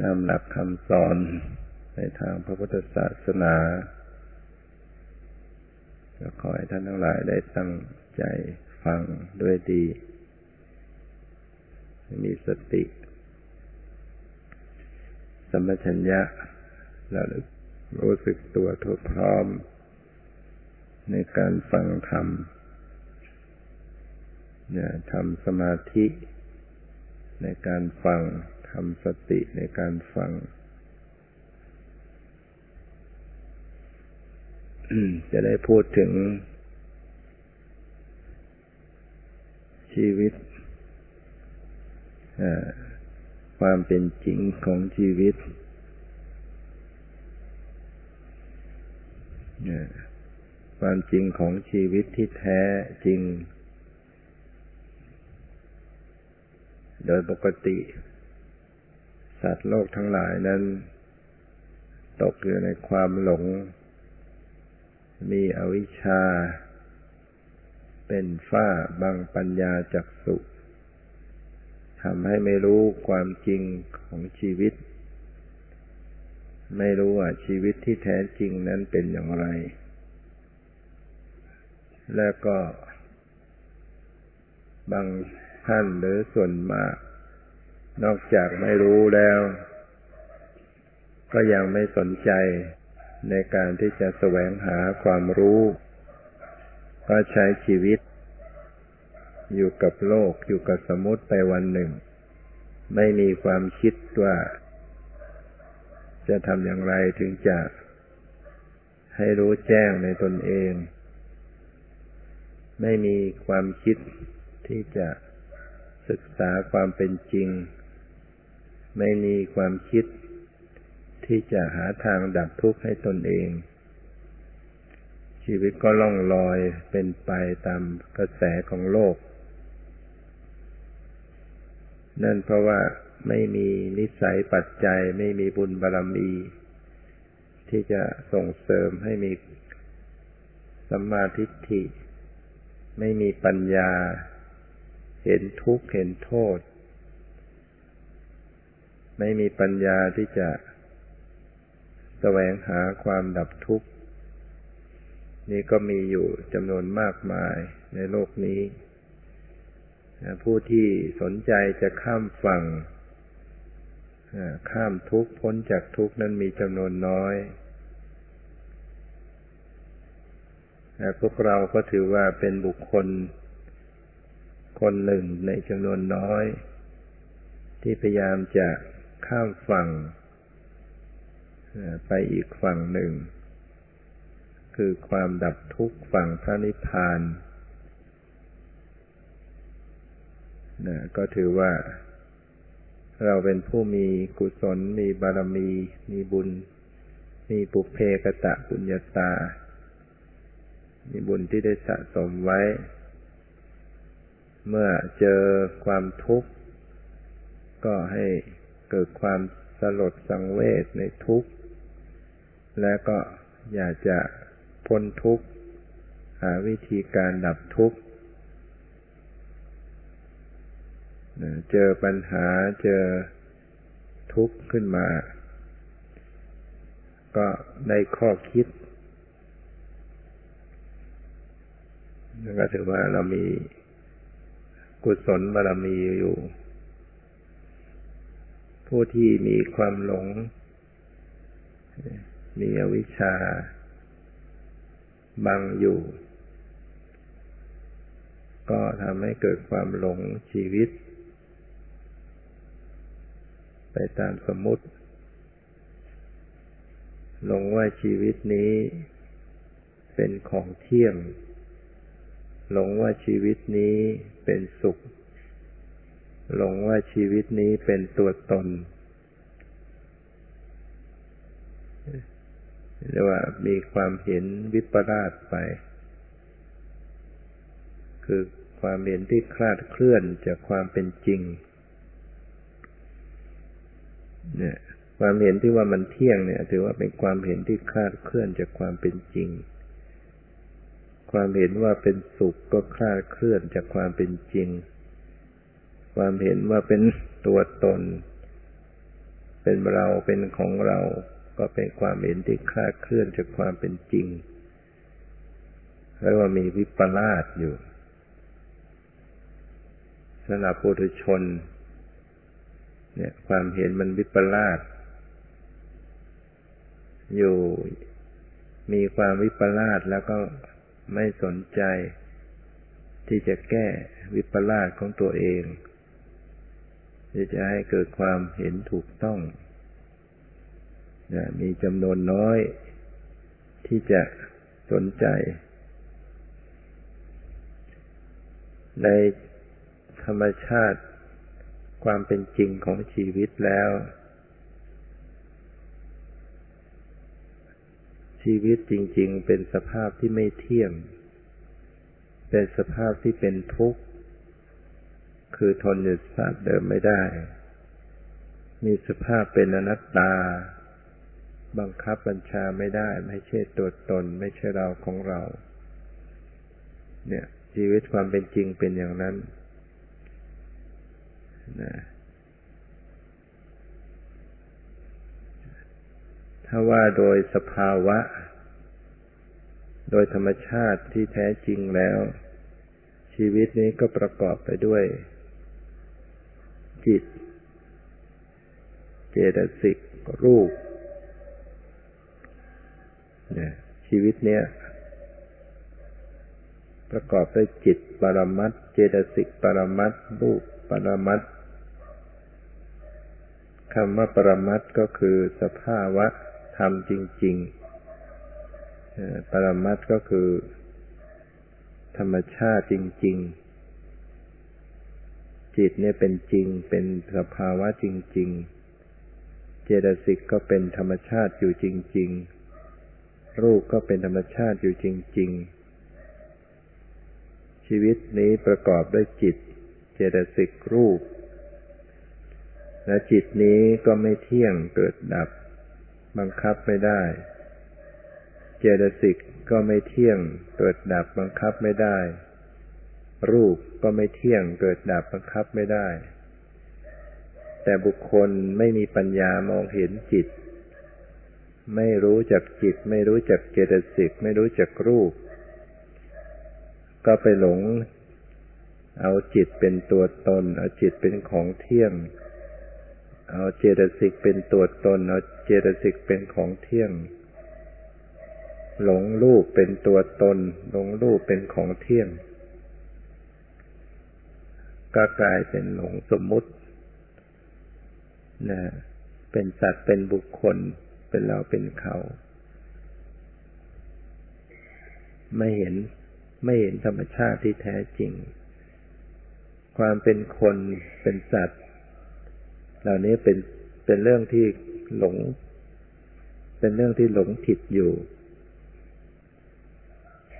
ตามหลักคำสอนในทางพระพุทธศาสนาก็ขอให้ท่านทั้งหลายได้ตั้งใจฟังด้วยดี มีสติสมัชัญญะระลึกรู้สึกตัวทั่วพร้อม ในการฟังธรรมเนี่ยทำสมาธิในการฟัง ทำสติในการฟัง จะได้พูดถึง ชีวิต ความเป็นจริงของชีวิตความจริงของชีวิตที่แท้จริง โดยปกติ สัตว์โลกทั้งหลายนั้น ตกอยู่ในความหลง มีอวิชชา เป็นฝ้าบังปัญญาจักสุทำให้ไม่รู้ความจริงของชีวิต ไม่รู้ว่าชีวิตที่แท้จริงนั้นเป็นอย่างไร แล้วก็บางท่านหรือส่วนมาก นอกจากไม่รู้แล้ว ก็ยังไม่สนใจในการที่จะแสวงหาความรู้ ก็ใช้ชีวิต อยู่กับโลกอยู่กับสมุติไปวันหนึ่ง ไม่มีความคิดว่า จะทำอย่างไรถึงจะ ให้รู้แจ้งในตนเอง ไม่มีความคิดที่จะศึกษาความเป็นจริง ไม่มีความคิด ที่จะหาทางดับทุกข์ให้ตนเอง ชีวิตก็ล่องลอยเป็นไปตามกระแสของโลก นั่นเพราะว่าไม่มีนิสัยปัจจัย ไม่มีบุญบารรมี ที่จะส่งเสริมให้มีสัมมาทิฏฐิ ไม่มีปัญญา เห็นทุกข์เห็นโทษ ไม่มีปัญญาที่จะแสวงหาความดับทุกข์ นี่ก็มีอยู่จำนวนมากมายในโลกนี้ ผู้ที่สนใจจะข้ามฝั่ง ข้ามทุกข์พ้นจากทุกข์นั้นมีจำนวนน้อยแต่พวกเราก็ถือว่าเป็นบุคคล คนหนึ่งในจำนวนน้อย ที่พยายามจะ ข้ามฝั่งไปอีกฝั่งหนึ่ง คือความดับทุกข์ฝั่งพระนิพพานนะก็ถือว่า เราเป็นผู้มีกุศล มีบารมี มีบุญ มีปุเพกะตะปุญญาตา มีบุญที่ได้สะสมไว้ เมื่อเจอความทุกข์ ก็ให้ เกิดความสลดสังเวชในทุกข์ และก็อยากจะพ้นทุกข์ หาวิธีการดับทุกข์ เจอปัญหาเจอทุกข์ขึ้นมา ก็ได้ข้อคิดก็ถือว่าเรามีกุศลบารมีอยู่ ผู้ที่มีความหลง มีอวิชชา บังอยู่ ก็ทำให้เกิดความหลงชีวิต ไปตามสมมติ หลงว่าชีวิตนี้เป็นของเที่ยงหลงว่าชีวิตนี้เป็นสุข หลงว่าชีวิตนี้เป็นตัวตนเรียกว่ามีความเห็นวิปลาสไป คือความเห็นที่คลาดเคลื่อนจากความเป็นจริง เนี่ย ความเห็นที่ว่ามันเที่ยงเนี่ย ถือว่าเป็นความเห็นที่คลาดเคลื่อนจากความเป็นจริง ความเห็นว่าเป็นสุขก็คลาดเคลื่อนจากความเป็นจริง ความเห็นว่าเป็นตัวตน เป็นเราเป็นของเรา ก็เป็นความเห็นที่คลาดเคลื่อนจากความเป็นจริงแล้วว่ามีวิปลาสอยู่สำหรับปุถุชน เนี่ย ความเห็นมันวิปลาสอยู่มีความวิปลาสแล้วก็ไม่สนใจ ที่จะแก้วิปลาสของตัวเอง ที่จะให้เกิดความเห็นถูกต้องมีจำนวนน้อย ที่จะสนใจ ในธรรมชาติความเป็นจริงของชีวิตแล้ว ชีวิตจริง ๆ เป็นสภาพที่ไม่เที่ยง เป็นสภาพที่เป็นทุกข์ คือทนอยู่สภาพเดิมไม่ได้ มีสภาพเป็นอนัตตา บังคับบัญชาไม่ได้ ไม่ใช่ตัวตน ไม่ใช่เราของเรา เนี่ย ชีวิตความเป็นจริงเป็นอย่างนั้นนะถ้าว่าโดยสภาวะ โดยธรรมชาติที่แท้จริงแล้ว ชีวิตนี้ก็ประกอบไปด้วย จิต เจตสิกรูปเนี่ยชีวิตเนี้ยประกอบด้วยจิตปรมัตเจตสิกปรมัตรูปปรมัตคำว่าปรมัตก็คือสภาวะธรรมจริงๆปรมัตก็คือธรรมชาติจริง ๆ จิตเนี่ยเป็นจริง เป็นสภาวะจริง ๆ เจตสิกก็เป็นธรรมชาติอยู่จริง ๆ รูปก็เป็นธรรมชาติอยู่จริง ๆ ชีวิตนี้ประกอบด้วยจิต เจตสิกรูป และจิตนี้ก็ไม่เที่ยงเกิดดับ บังคับไม่ได้ เจตสิกก็ไม่เที่ยงเกิดดับบังคับไม่ได้ รูปก็ไม่เที่ยงเกิดดับบังคับไม่ได้ แต่บุคคลไม่มีปัญญามองเห็นจิต ไม่รู้จักจิต ไม่รู้จักเจตสิก ไม่รู้จักรูป ก็ไปหลง เอาจิตเป็นตัวตน เอาจิตเป็นของเที่ยง เอาเจตสิกเป็นตัวตน เอาเจตสิกเป็นของเที่ยงหลงรูปเป็นตัวตน หลงรูปเป็นของเที่ยง ก็กลายเป็นหลงสมมุตินะเป็นสัตว์เป็นบุคคลเป็นเราเป็นเขา ไม่เห็นไม่เห็นธรรมชาติที่แท้จริง ความเป็นคนเป็นสัตว์ เหล่านี้เป็นเป็นเรื่องที่หลง เป็นเรื่องที่หลงผิดอยู่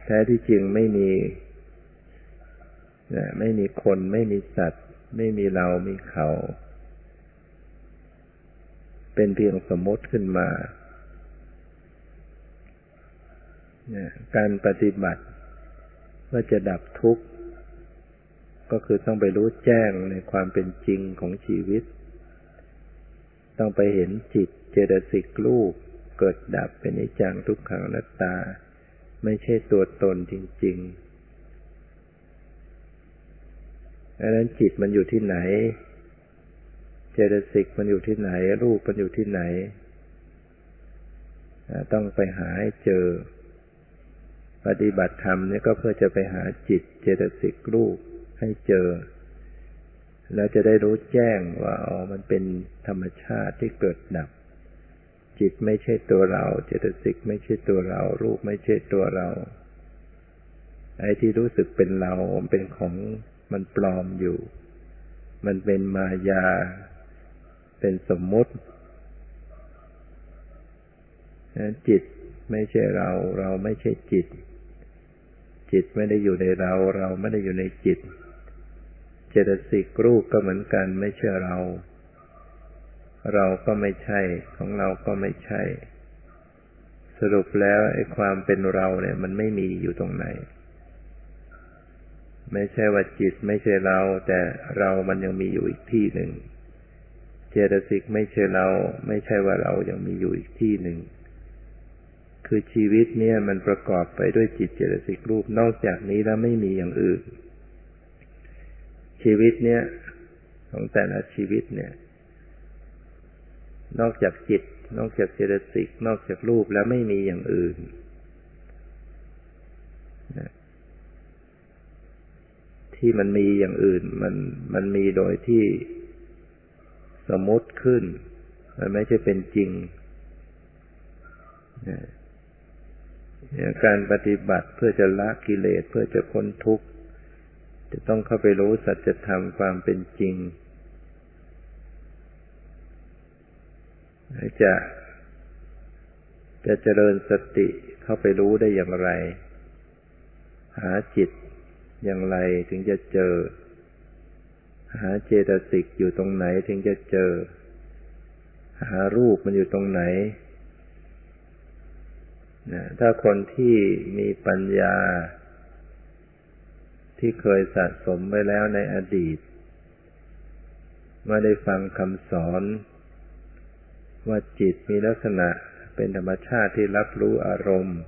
แท้ที่จริงไม่มี ไม่มีคนไม่มีสัตว์ ไม่มีเรามีเขา เป็นเพียงสมมติขึ้นมา การปฏิบัติว่าจะดับทุกข์ ก็คือต้องไปรู้แจ้งในความเป็นจริงของชีวิต ต้องไปเห็นจิตเจตสิกรูปเกิดดับเป็นนิจังทุกขังนัตตา ไม่ใช่ตัวตนจริง ๆ ดังนั้นจิตมันอยู่ที่ไหน เจตสิกมันอยู่ที่ไหน รูปมันอยู่ที่ไหน ต้องไปหาให้เจอ ปฏิบัติธรรมนี่ก็เพื่อจะไปหาจิต เจตสิกรูปให้เจอ แล้วจะได้รู้แจ้งว่าอ๋อมันเป็นธรรมชาติที่เกิดดับ จิตไม่ใช่ตัวเรา เจตสิกไม่ใช่ตัวเรา รูปไม่ใช่ตัวเรา ไอ้ที่รู้สึกเป็นเราเป็นของ มันปลอมอยู่ มันเป็นมายา เป็นสมมุติจิตไม่ใช่เรา เราไม่ใช่จิต จิตไม่ได้อยู่ในเรา เราไม่ได้อยู่ในจิต เจตสิกรูปก็เหมือนกัน ไม่ใช่เรา เราก็ไม่ใช่ ของเราก็ไม่ใช่ สรุปแล้วไอ้ความเป็นเราเนี่ย มันไม่มีอยู่ตรงไหน ไม่ใช่ว่าจิตไม่ใช่เรา แต่เรามันยังมีอยู่อีกที่หนึ่ง เจตสิกไม่ใช่เรา ไม่ใช่ว่าเรายังมีอยู่อีกที่หนึ่ง คือชีวิตเนี่ยมันประกอบไปด้วยจิตเจตสิกรูปนอกจากนี้แล้วไม่มีอย่างอื่น ชีวิตเนี่ยของแต่ละชีวิตเนี่ย นอกจากจิต นอกจากเจตสิกนอกจากรูปแล้วไม่มีอย่างอื่น ที่มันมีอย่างอื่น มันมันมีโดยที่สมมติขึ้น มันไม่ใช่เป็นจริง การปฏิบัติเพื่อจะละกิเลสเพื่อจะพ้นทุกข์ จะต้องเข้าไปรู้สัจธรรมความเป็นจริง จะจะเจริญสติเข้าไปรู้ได้อย่างไร หาจิต อย่างไรถึงจะเจอ หาเจตสิกอยู่ตรงไหนถึงจะเจอ หารูปมันอยู่ตรงไหนนะถ้าคนที่มีปัญญา ที่เคยสะสมไว้แล้วในอดีตมาได้ฟังคำสอน ว่าจิตมีลักษณะเป็นธรรมชาติที่รับรู้อารมณ์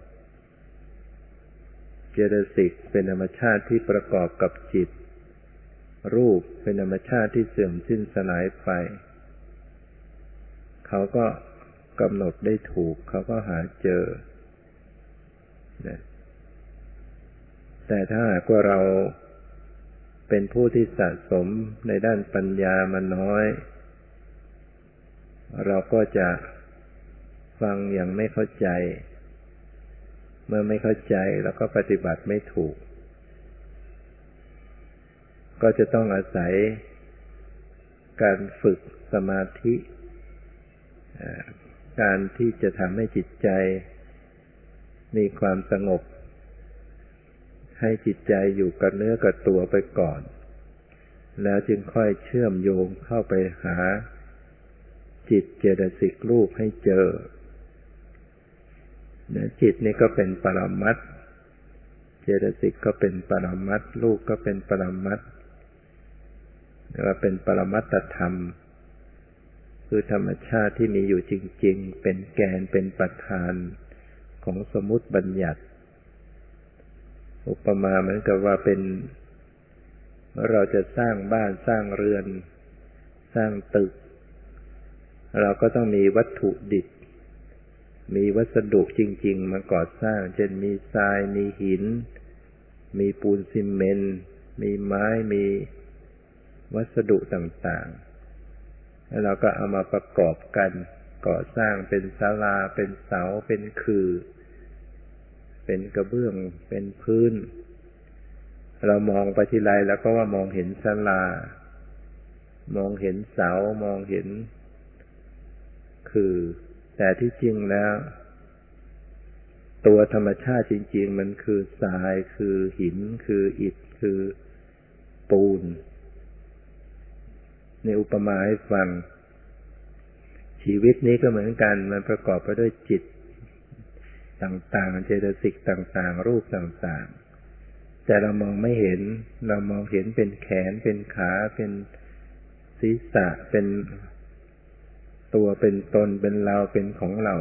เจตสิกเป็นธรรมชาติที่ประกอบกับจิต รูปเป็นธรรมชาติที่เสื่อมสิ้นสลายไป เขาก็กำหนดได้ถูก เขาก็หาเจอแต่ถ้าหากว่าเราเป็นผู้ที่สะสมในด้านปัญญามาน้อย เราก็จะฟังอย่างไม่เข้าใจ เมื่อไม่เข้าใจแล้วก็ปฏิบัติไม่ถูก ก็จะต้องอาศัยการฝึกสมาธิ การที่จะทำให้จิตใจ มีความสงบ ให้จิตใจอยู่กับเนื้อกับตัวไปก่อน แล้วจึงค่อยเชื่อมโยงเข้าไปหา จิตเจตสิกรูปให้เจอ จิตนี่ก็เป็นปรมัตเจตสิกก็เป็นปรมัตลูกก็เป็นปรมัตเรียกว่าเป็นปรมัตธรรม คือธรรมชาติที่มีอยู่จริง ๆ เป็นแกนเป็นประธานของสมุติบัญญัติ อุปมาเหมือนกับว่าเป็นเราจะสร้างบ้านสร้างเรือน สร้างตึก เราก็ต้องมีวัตถุดิบ มีวัสดุจริง ๆ มาก่อสร้าง เช่นมีทราย มีหิน มีปูนซีเมนต์มีไม้ มีวัสดุต่างๆ แล้วเราก็เอามาประกอบกันก่อสร้างเป็นศาลา เป็นเสา เป็นคือ เป็นกระเบื้อง เป็นพื้น เรามองไปทีไรแล้วก็ว่ามองเห็นศาลา มองเห็นเสา มองเห็นคือ แต่ที่จริงแล้ว ตัวธรรมชาติจริง ๆ มันคือทรายคือหิน คืออิฐ คือปูน ในอุปมาให้ฟัง ชีวิตนี้ก็เหมือนกัน มันประกอบไปด้วยจิตต่างๆ เจตสิกต่างๆ รูปต่างๆ แต่เรามองไม่เห็น เรามองเห็นเป็นแขน เป็นขา เป็นศีรษะ เป็น ตัวเป็นตนเป็นเราเป็นของเรา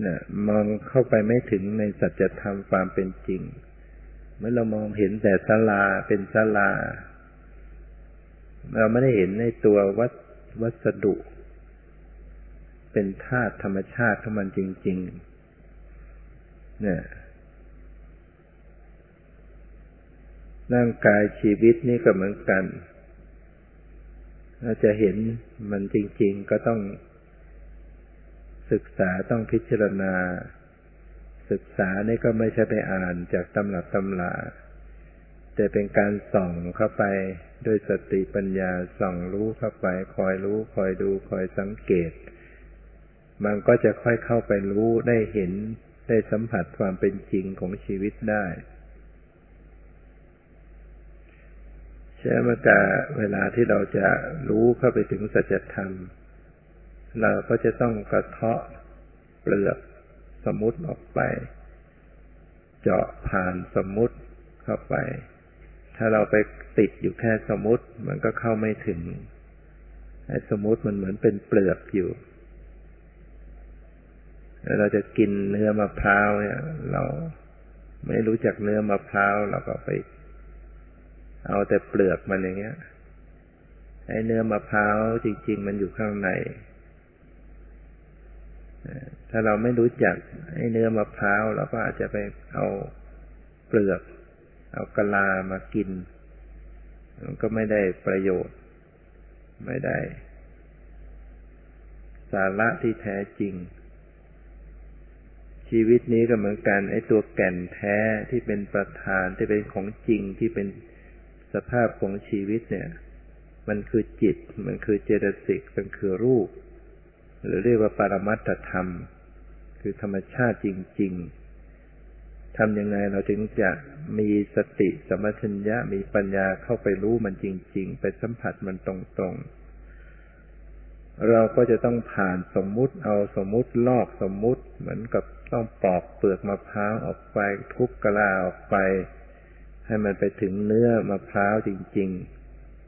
เนี่ยมองเข้าไปไม่ถึงในสัจธรรมความเป็นจริง เมื่อเรามองเห็นแต่สลาเป็นสลา เราไม่ได้เห็นในตัววัสวัสดุ เป็นธาตุธรรมชาติของมันจริงๆเนี่ยร่างกายชีวิตนี่ก็เหมือนกัน เราจะเห็นมันจริง ๆ ก็ต้องศึกษาต้องพิจารณา ศึกษานี่ก็ไม่ใช่ไปอ่านจากตำรับตำลาแต่เป็นการส่องเข้าไปด้วยสติปัญญาส่องรู้เข้าไป คอยรู้ คอยดูคอยสังเกต มันก็จะค่อยเข้าไปรู้ได้เห็นได้สัมผัสความเป็นจริงของชีวิตได้ ใช่ไหมกาเวลาที่เราจะรู้เข้าไปถึงสัจธรรม เราก็จะต้องกระเทาะเปลือกสมุติออกไป เจาะผ่านสมุติเข้าไป ถ้าเราไปติดอยู่แค่สมุติมันก็เข้าไม่ถึงไอ้สมมติมันเหมือนเป็นเปลือกอยู่เราจะกินเนื้อมะพร้าวเนี่ย เราไม่รู้จักเนื้อมะพร้าวเราก็ไป เอาแต่เปลือกมันอย่างเงี้ยไอ้เนื้อมะพร้าวจริง ๆ มันอยู่ข้างในถ้าเราไม่รู้จักไอ้เนื้อมะพร้าวเราก็อาจจะไปเอาเปลือก เอากะลามากิน มันก็ไม่ได้ประโยชน์ ไม่ได้ สาระที่แท้จริง ชีวิตนี้ก็เหมือนกันไอ้ตัวแก่นแท้ที่เป็นประธานที่เป็นของจริงที่เป็น สภาพของชีวิตเนี่ย มันคือจิต มันคือเจตสิก มันคือรูป หรือเรียกว่าปรมัตถธรรม คือธรรมชาติจริง ๆทำยังไงเราถึงจะมีสติสมัชัญญะมีปัญญาเข้าไปรู้มันจริง ๆ ไปสัมผัสมันตรงๆ เราก็จะต้องผ่านสมมุติเอาสมมุติลอกสมมุติ เหมือนกับต้องปอกเปลือกมะพร้าวออกไปทุบกะลาออกไป ให้มันไปถึงเนื้อมะพร้าวจริง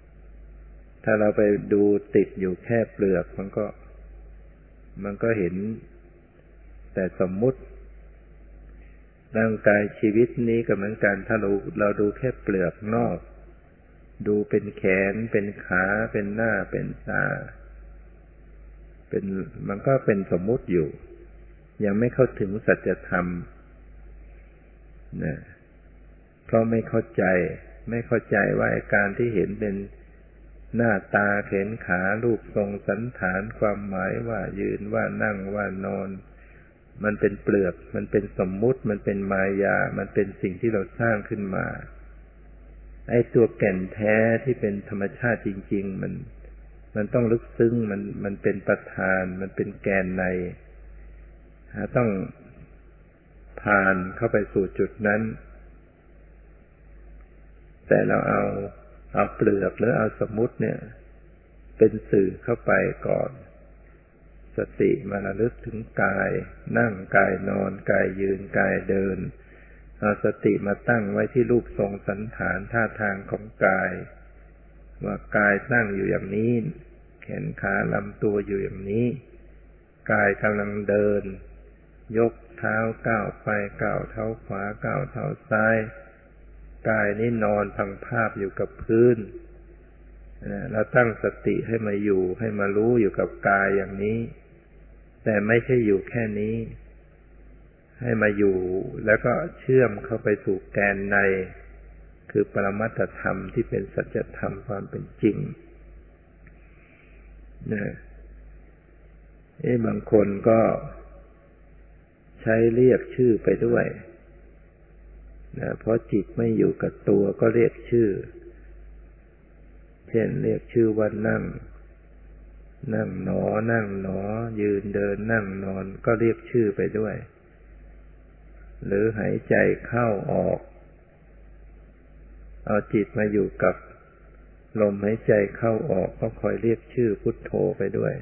ๆ ถ้าเราไปดูติดอยู่แค่เปลือกมันก็ มันก็เห็น แต่สมมุติ ร่างกายชีวิตนี้ก็เหมือนกัน ถ้าเราเราดูแค่เปลือกนอก ดูเป็นแขน เป็นขา เป็นหน้า เป็นตา เป็นมันก็เป็นสมมุติอยู่ ยังไม่เข้าถึงสัจธรรมนะ เพราะไม่เข้าใจ ไม่เข้าใจว่าการที่เห็นเป็นหน้าตาเข็นขารูปทรงสันฐานความหมายว่ายืนว่านั่งว่านอน มันเป็นเปลือก มันเป็นสมมุติ มันเป็นมายา มันเป็นสิ่งที่เราสร้างขึ้นมา ไอ้ตัวแก่นแท้ที่เป็นธรรมชาติจริง ๆ มัน มันต้องลึกซึ้ง มัน มันเป็นประธาน มันเป็นแกนใน ต้องผ่านเข้าไปสู่จุดนั้น แต่เราเอาเอาเปลือกหรือเอาสมมุติเนี่ย เป็นสื่อเข้าไปก่อน สติมาระลึกถึงกาย นั่งกายนอนกายยืนกายเดิน เอาสติมาตั้งไว้ที่รูปทรงสันฐานท่าทางของกาย ว่ากายนั่งอยู่อย่างนี้ แขนขาลำตัวอยู่อย่างนี้ กายกำลังเดิน ยกเท้าก้าวไปก้าวเท้าขวาก้าวเท้าซ้าย กายนี้นอนพังภาพอยู่กับพื้นเราตั้งสติให้มาอยู่ให้มารู้อยู่กับกายอย่างนี้ แต่ไม่ใช่อยู่แค่นี้ ให้มาอยู่แล้วก็เชื่อมเข้าไปสู่แกนใน คือปรมัตธรรมที่เป็นสัจธรรมความเป็นจริงนะเอ้บางคนก็ใช้เรียกชื่อไปด้วย นะเพราะจิตไม่อยู่กับตัวก็เรียกชื่อ เช่นเรียกชื่อว่านั่ง นั่งหนอ นั่งหนอ ยืนเดินนั่งนอนก็เรียกชื่อไปด้วย หรือหายใจเข้าออก เอาจิตมาอยู่กับลมหายใจเข้าออกก็คอยเรียกชื่อพุทโธไปด้วย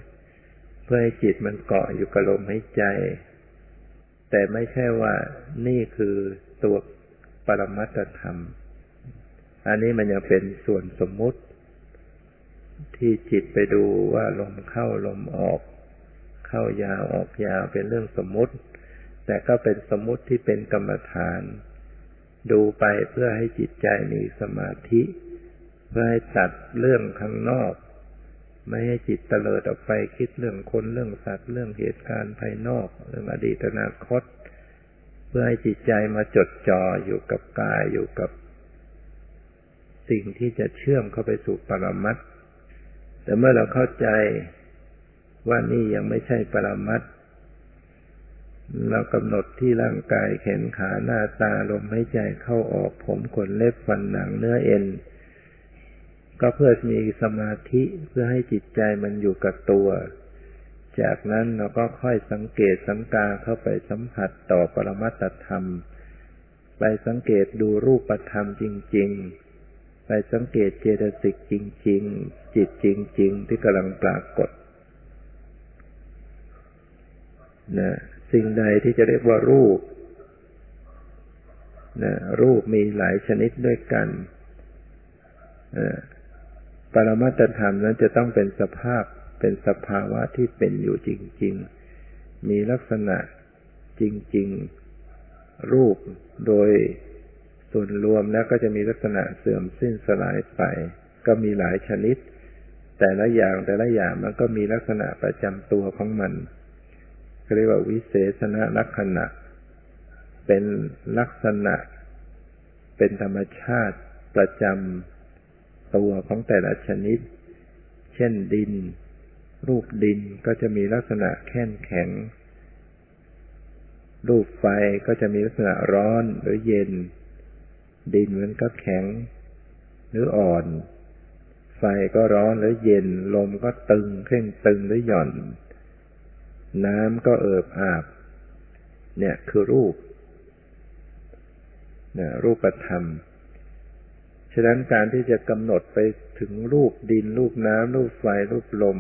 เพื่อให้จิตมันเกาะอยู่กับลมหายใจ แต่ไม่ใช่ว่านี่คือตัว ปรมัตธรรม อันนี้มันยังเป็นส่วนสมมุติ ที่จิตไปดูว่าลมเข้าลมออก เข้ายาวออกยาวเป็นเรื่องสมมุติ แต่ก็เป็นสมมุติที่เป็นกรรมฐาน ดูไปเพื่อให้จิตใจมีสมาธิ เพื่อให้ตัดเรื่องข้างนอกไม่ให้จิตเตลิดออกไปคิดเรื่องคนเรื่องสัตว์เรื่องเหตุการณ์ภายนอก เรื่องอดีตอนาคต พื่อให้จิตใจมาจดจ่ออยู่กับกายอยู่กับ สิ่งที่จะเชื่อมเข้าไปสู่ปรมัตแต่เมื่อเราเข้าใจว่านี่ยังไม่ใช่ปรมัตเรากำหนดที่ร่างกายแขนขาหน้าตาลมหายใจเข้าออกผมขนเล็บฟันหนังเนื้อเอ็น ก็เพื่อมีสมาธิเพื่อให้จิตใจมันอยู่กับตัว จากนั้นเราก็ค่อยสังเกตสังกาเข้าไปสัมผัสต่อปรมัตธรรม ไปสังเกตดูรูปธรรมจริง ๆ ไปสังเกตเจตสิกจริง ๆ จิตจริง ๆ ที่กำลังปรากฏนะสิ่งใดที่จะเรียกว่ารูปนะรูปมีหลายชนิดด้วยกันปรมัตธรรมนั้นจะต้องเป็นสภาพ เป็นสภาวะที่เป็นอยู่จริง ๆ มีลักษณะจริง ๆ รูปโดยส่วนรวมแล้วก็จะมีลักษณะเสื่อมสิ้นสลายไป ก็มีหลายชนิด แต่ละอย่างแต่ละอย่างมันก็มีลักษณะประจำตัวของมันเรียกว่าวิเศษณลักษณะ เป็นลักษณะ เป็นธรรมชาติประจำตัวของแต่ละชนิด เช่นดิน รูปดินก็จะมีลักษณะแข็งแข็ง รูปไฟก็จะมีลักษณะร้อนหรือเย็น ดินมันก็แข็ง หรืออ่อน ไฟก็ร้อนหรือเย็น ลมก็ตึงเคร่งตึงหรือหย่อน น้ำก็เอิบอาบ เนี่ยคือรูปเนี่ยรูปธรรม ฉะนั้นการที่จะกำหนดไปถึงรูปดิน รูปน้ำรูปไฟ รูปลม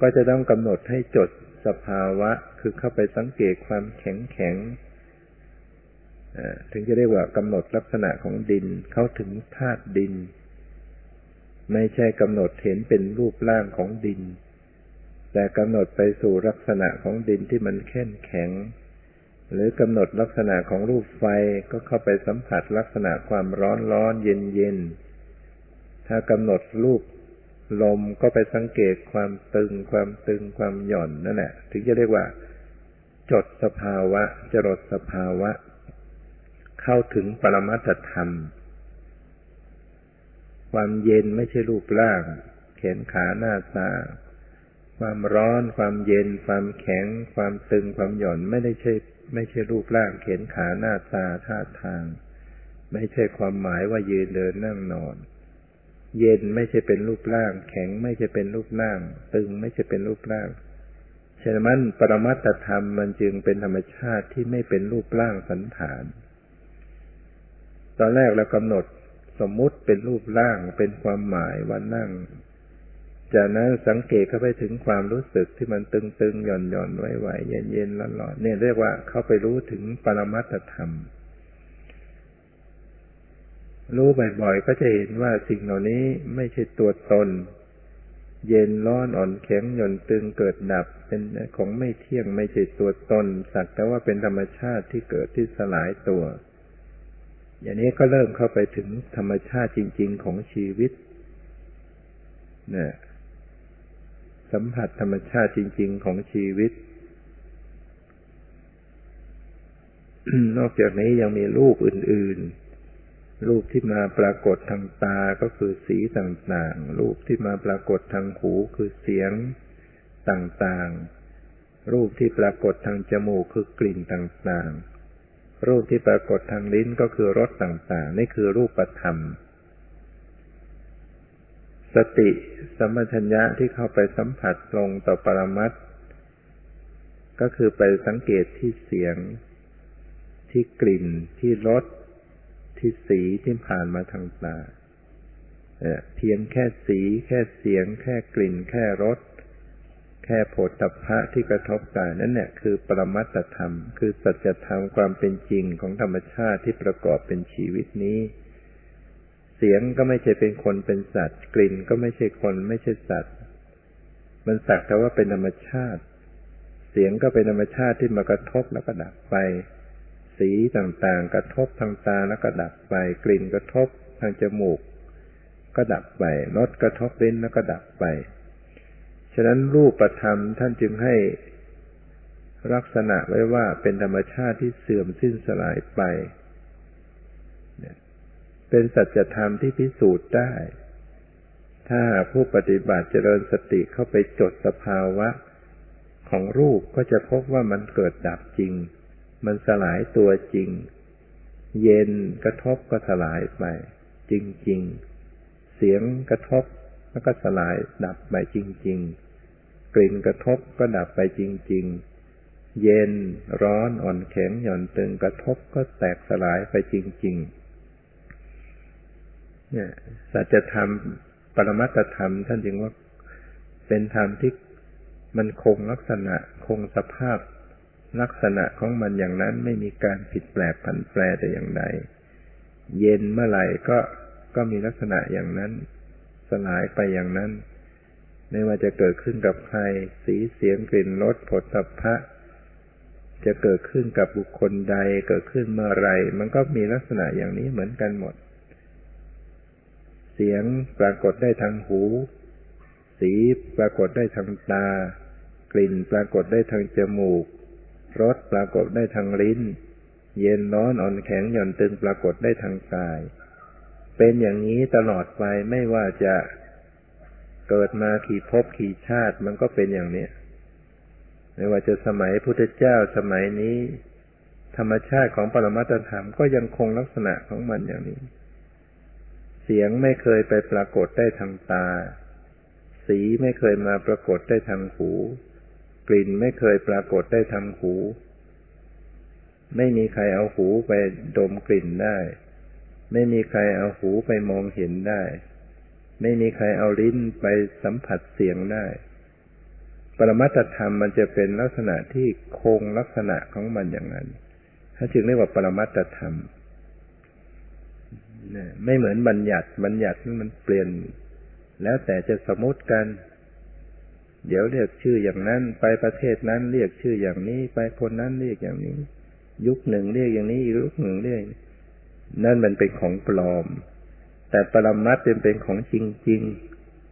ก็จะต้องกำหนดให้จดสภาวะ คือเข้าไปสังเกตความแข็งแข็งถึงจะเรียกว่ากำหนดลักษณะของดิน เข้าถึงธาตุดิน ไม่ใช่กำหนดเห็นเป็นรูปร่างของดิน แต่กำหนดไปสู่ลักษณะของดินที่มันเข้มแข็ง หรือกำหนดลักษณะของรูปไฟก็เข้าไปสัมผัสลักษณะความร้อนร้อนเย็นเย็นถ้ากำหนดรูป ลมก็ไปสังเกตความตึง ความตึงความหย่อนนั่นแหละถึงจะเรียกว่า จดสภาวะ จรดสภาวะ เข้าถึงปรมัตธรรม ความเย็นไม่ใช่รูปร่างเขนขาหน้าตา ความร้อนความเย็น ความแข็ง ความตึงความหย่อนไม่ได้ใช่ ไม่ใช่รูปร่างเข็นขาหน้าตาท่าทาง ไม่ใช่ความหมายว่ายืนเดินนั่งนอน เย็นไม่ใช่เป็นรูปร่าง แข็งไม่ใช่เป็นรูปร่าง ตึงไม่ใช่เป็นรูปร่างฉะนั้นปรมัตธรรมมันจึงเป็นธรรมชาติที่ไม่เป็นรูปร่างสันฐาน ตอนแรกเรากำหนดสมมุติเป็นรูปร่างเป็นความหมายว่านั่ง จากนั้นสังเกตเข้าไปถึงความรู้สึกที่มันตึงๆหย่อนหย่อนไหวๆเย็นๆร้อนๆเนี่ยเรียกว่าเข้าไปรู้ถึงปรมัตธรรม รู้บ่อยๆ ก็จะเห็นว่าสิ่งเหล่านี้ไม่ใช่ตัวตน เย็นร้อนอ่อนแข็งหย่อนตึงเกิดดับ เป็นของไม่เที่ยงไม่ใช่ตัวตน สักแต่ว่าเป็นธรรมชาติที่เกิดที่สลายตัว อย่างนี้ก็เริ่มเข้าไปถึงธรรมชาติจริง ๆ ของชีวิตเนี่ยสัมผัสธรรมชาติจริง ๆ ของชีวิต นอกจากนี้ยังมีรูปอื่น ๆ รูปที่มาปรากฏทางตาก็คือสีต่างๆ รูปที่มาปรากฏทางหูคือเสียงต่างๆ รูปที่ปรากฏทางจมูกคือกลิ่นต่างๆ รูปที่ปรากฏทางลิ้นก็คือรสต่างๆ นี่คือรูปธรรม สติสัมปชัญญะที่เข้าไปสัมผัสลงต่อปรมัตก็คือไปสังเกตที่เสียง ที่กลิ่นที่รส ที่สีที่ผ่านมาทางตาเพียงแค่สี แค่เสียง แค่กลิ่น แค่รส แค่โผฏฐัพพะที่กระทบกายนั่นเนี่ยคือปรมัตธรรม คือสัจธรรมความเป็นจริงของธรรมชาติที่ประกอบเป็นชีวิตนี้ เสียงก็ไม่ใช่เป็นคนเป็นสัตว์ กลิ่นก็ไม่ใช่คนไม่ใช่สัตว์ มันสักแต่ว่าเป็นธรรมชาติ เสียงก็เป็นธรรมชาติที่มากระทบแล้วก็ดับไป สีต่างๆ กระทบทางตาแล้วก็ดับไป กลิ่นกระทบทางจมูก ก็ดับไปรสกระทบลิ้นแล้วก็ดับไป ฉะนั้นรูปธรรมท่านจึงให้ลักษณะไว้ว่าเป็นธรรมชาติที่เสื่อมสิ้นสลายไป เป็นสัจธรรมที่พิสูจน์ได้ ถ้าผู้ปฏิบัติเจริญสติเข้าไปจดสภาวะของรูปก็จะพบว่ามันเกิดดับจริง มันสลายตัวจริง เย็นกระทบก็สลายไป จริง ๆ เสียงกระทบแล้วก็สลายดับไปจริง ๆ กลิ่นกระทบก็ดับไปจริง ๆ เย็นร้อนอ่อนแข็งหย่อนตึงกระทบก็แตกสลายไปจริง ๆ เนี่ยสัจธรรมปรมัตธรรม ท่านจึงว่าเป็นธรรมที่มันคงลักษณะคงสภาพ ลักษณะของมันอย่างนั้นไม่มีการผิดแปลกผันแปรแต่อย่างใด เย็นเมื่อไหร่ก็ก็มีลักษณะอย่างนั้น สลายไปอย่างนั้น ไม่ว่าจะเกิดขึ้นกับใคร สีเสียงกลิ่นรสผลตภะจะเกิดขึ้นกับบุคคลใด เกิดขึ้นเมื่อไร มันก็มีลักษณะอย่างนี้เหมือนกันหมด เสียงปรากฏได้ทางหู สีปรากฏได้ทางตา กลิ่นปรากฏได้ทางจมูก รสปรากฏได้ทางลิ้น เย็นร้อนอ่อนแข็งหย่อนตึงปรากฏได้ทางกาย เป็นอย่างนี้ตลอดไปไม่ว่าจะเกิดมาขี่ภพขี่ชาติมันก็เป็นอย่างเนี้ยไม่ว่าจะสมัยพุทธเจ้าสมัยนี้ ธรรมชาติของปรมัตธรรมก็ยังคงลักษณะของมันอย่างนี้ เสียงไม่เคยไปปรากฏได้ทางตา สีไม่เคยมาปรากฏได้ทางหู กลิ่นไม่เคยปรากฏได้ทางหู ไม่มีใครเอาหูไปดมกลิ่นได้ ไม่มีใครเอาหูไปมองเห็นได้ ไม่มีใครเอาลิ้นไปสัมผัสเสียงได้ ปรมัตธรรมมันจะเป็นลักษณะที่คงลักษณะของมันอย่างนั้นถ้าจึงเรียกว่าปรมัตธรรมไม่เหมือนบัญญัติ บัญญัติมันเปลี่ยน แล้วแต่จะสมมติกัน เดี๋ยวเรียกชื่ออย่างนั้น ไปประเทศนั้นเรียกชื่ออย่างนี้ ไปคนนั้นเรียกอย่างนี้ ยุคหนึ่งเรียกอย่างนี้ยุคหนึ่งเรียกนั่นมันเป็นของปลอม แต่ปรมัตเป็นเป็นของจริง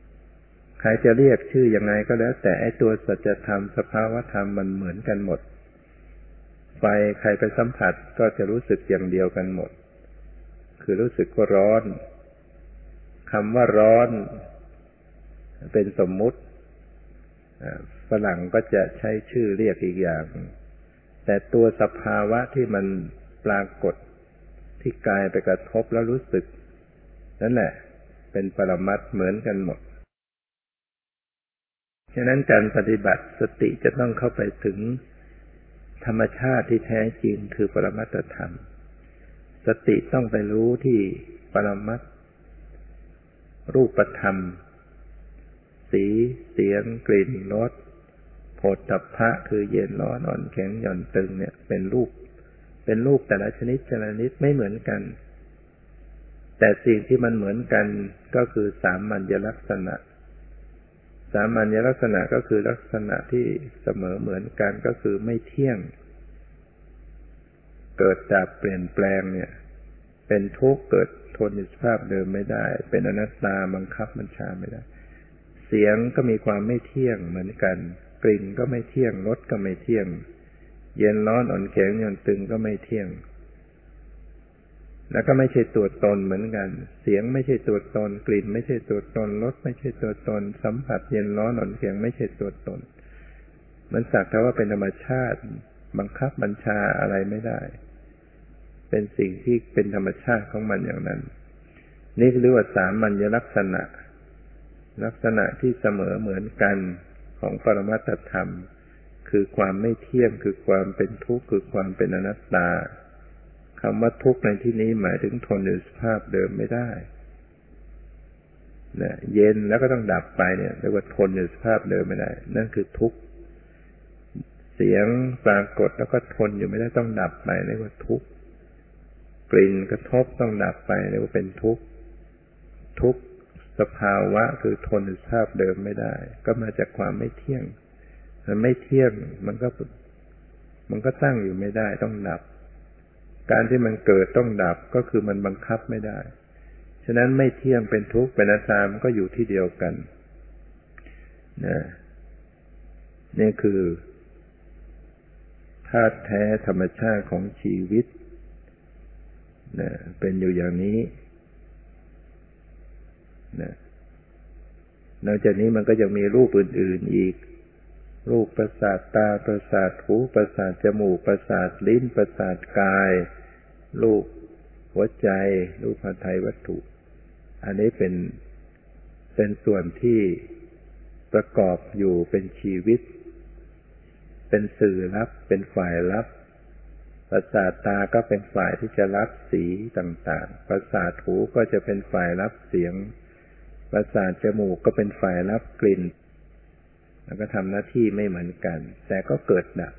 ๆใครจะเรียกชื่ออยังไงก็แล้ว แต่ไอตัวสัจธรรมสภาวธรรมมันเหมือนกันหมดไฟใครไปสัมผัสก็จะรู้สึกอย่างเดียวกันหมด คือรู้สึกว่าร้อนคำว่าร้อน เป็นสมมุติ ฝรั่งก็จะใช้ชื่อเรียกอีกอย่าง แต่ตัวสภาวะที่มันปรากฏที่กายไปกระทบแล้วรู้สึก นั่นแหละ เป็นปรมัตเหมือนกันหมด ฉะนั้นการปฏิบัติสติจะต้องเข้าไปถึงธรรมชาติที่แท้จริงคือปรมัตธรรม สติต้องไปรู้ที่ปรมัตรูปธรรม สี เสียง กลิ่นรสโผฏฐัพพะคือเย็นร้อนอ่อนแข็งหย่อนตึงเนี่ย เป็นรูป เป็นรูปแต่ละชนิดแต่ละนิดไม่เหมือนกัน แต่สิ่งที่มันเหมือนกันก็คือสามัญลักษณะ สามัญลักษณะก็คือลักษณะที่เสมอเหมือนกันก็คือไม่เที่ยง เกิดจากเปลี่ยนแปลงเนี่ย เป็นทุกข์เกิดทนอยู่สภาพเดิมไม่ได้ เป็นอนัตตาบังคับบัญชาไม่ได้ เสียงก็มีความไม่เที่ยงเหมือนกัน กลิ่นก็ไม่เที่ยงรสก็ไม่เที่ยง เย็นร้อนอ่อนแข็งหย่อนตึงก็ไม่เที่ยง แล้วก็ไม่ใช่ตัวตนเหมือนกัน เสียงไม่ใช่ตัวตน กลิ่นไม่ใช่ตัวตนรสไม่ใช่ตัวตน สัมผัส เย็นร้อนอ่อนเสียงไม่ใช่ตัวตน มันสักแต่ว่าเป็นธรรมชาติ บังคับบัญชาอะไรไม่ได้ เป็นสิ่งที่เป็นธรรมชาติของมันอย่างนั้น นี่เรียกว่าสามัญลักษณะ ลักษณะที่เสมอเหมือนกันของปรมัตธรรม คือความไม่เที่ยงคือความเป็นทุกข์คือความเป็นอนัตตาคำว่าทุกข์ในที่นี้หมายถึงทนอยู่สภาพเดิมไม่ได้นะเย็นแล้วก็ต้องดับไปเนี่ยเรียกว่าทนอยู่สภาพเดิมไม่ได้ นั่นคือทุกข์เสียงปรากฏแล้วก็ทนอยู่ไม่ได้ต้องดับไปเรียกว่าทุกข์กลิ่นกระทบต้องดับไปเรียกว่าเป็นทุกข์ทุกข์ สภาวะคือทนสภาพเดิมไม่ได้ ก็มาจากความไม่เที่ยง มันไม่เที่ยงมันก็ มันก็ตั้งอยู่ไม่ได้ต้องดับ การที่มันเกิดต้องดับก็คือมันบังคับไม่ได้ ฉะนั้นไม่เที่ยงเป็นทุกข์เป็นอนัตตามันก็อยู่ที่เดียวกันนะนี่คือธาตุแท้ธรรมชาติของชีวิตนะเป็นอยู่อย่างนี้ นะนอกจากนี้มันก็ยังมีรูปอื่น ๆอีก รูปประสาทตาประสาทหูประสาทจมูกประสาทลิ้นประสาทกาย รูปหัวใจ รูปพันธยวัตถุ อันนี้เป็นเป็นส่วนที่ประกอบอยู่เป็นชีวิต เป็นสื่อรับ เป็นฝ่ายรับ ประสาทตาก็เป็นฝ่ายที่จะรับสีต่างๆ ประสาทหูก็จะเป็นฝ่ายรับเสียง ประสาทจมูกก็เป็นฝ่ายรับกลิ่น แล้วก็ทำหน้าที่ไม่เหมือนกัน แต่ก็เกิดดับ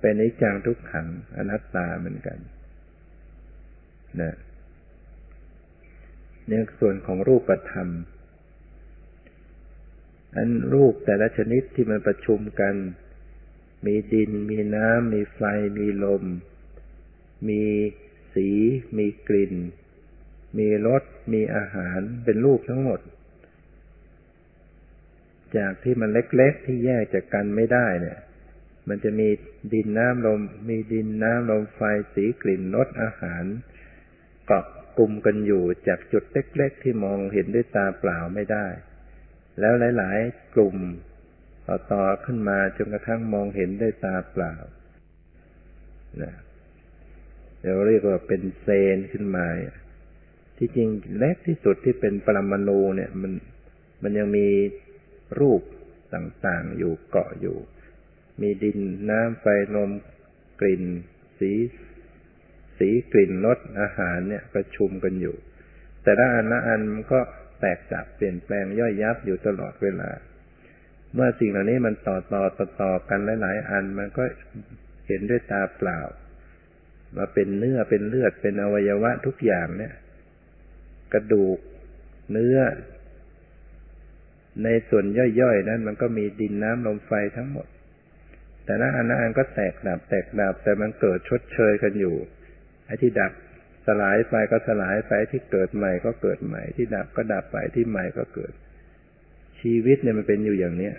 เป็นนิจังทุกขังอนัตตาเหมือนกันนะในส่วนของรูปธรรม อันรูปแต่ละชนิดที่มันประชุมกัน มีดิน มีน้ำ มีไฟ มีลม มีสี มีกลิ่น มีรสมีอาหารเป็นรูปทั้งหมด จากที่มันเล็กๆที่แยกจากกันไม่ได้เนี่ย มันจะมีดินน้ำลม มีดินน้ำลมไฟสีกลิ่นรสอาหารเกาะกลุ่มกันอยู่จากจุดเล็กๆที่มองเห็นด้วยตาเปล่าไม่ได้ แล้วหลาย ๆ กลุ่มต่อๆขึ้นมาจนกระทั่งมองเห็นด้วยตาเปล่านะเราเรียกว่าเป็นเซนขึ้นมา ที่จริงเล็กที่สุดที่เป็นปรมาณูเนี่ยมันมันยังมีรูปต่างๆอยู่เกาะอยู่ มีดินน้ำไฟลมกลิ่น สี สีกลิ่นรสอาหารเนี่ยประชุมกันอยู่ แต่ละอันละอันมันก็แตกจับเปลี่ยนแปลงย่อยยับอยู่ตลอดเวลา เมื่อสิ่งเหล่านี้มันต่อต่อต่อต่อกันหลายๆอันมันก็เห็นด้วยตาเปล่ามาเป็นเนื้อเป็นเลือดเป็นอวัยวะทุกอย่างเนี่ย กระดูก เนื้อ ในส่วนย่อยๆ นั้น มันก็มีดินน้ำลมไฟทั้งหมด แต่ละอันละอันก็แตกดับ แตกดับ แต่มันเกิดชดเชยกันอยู่ไอ้ที่ดับสลายไปก็สลายไปที่เกิดใหม่ก็เกิดใหม่ ที่ดับก็ดับไปที่ใหม่ก็เกิด ชีวิตเนี่ยมันเป็นอยู่อย่างเนี้ย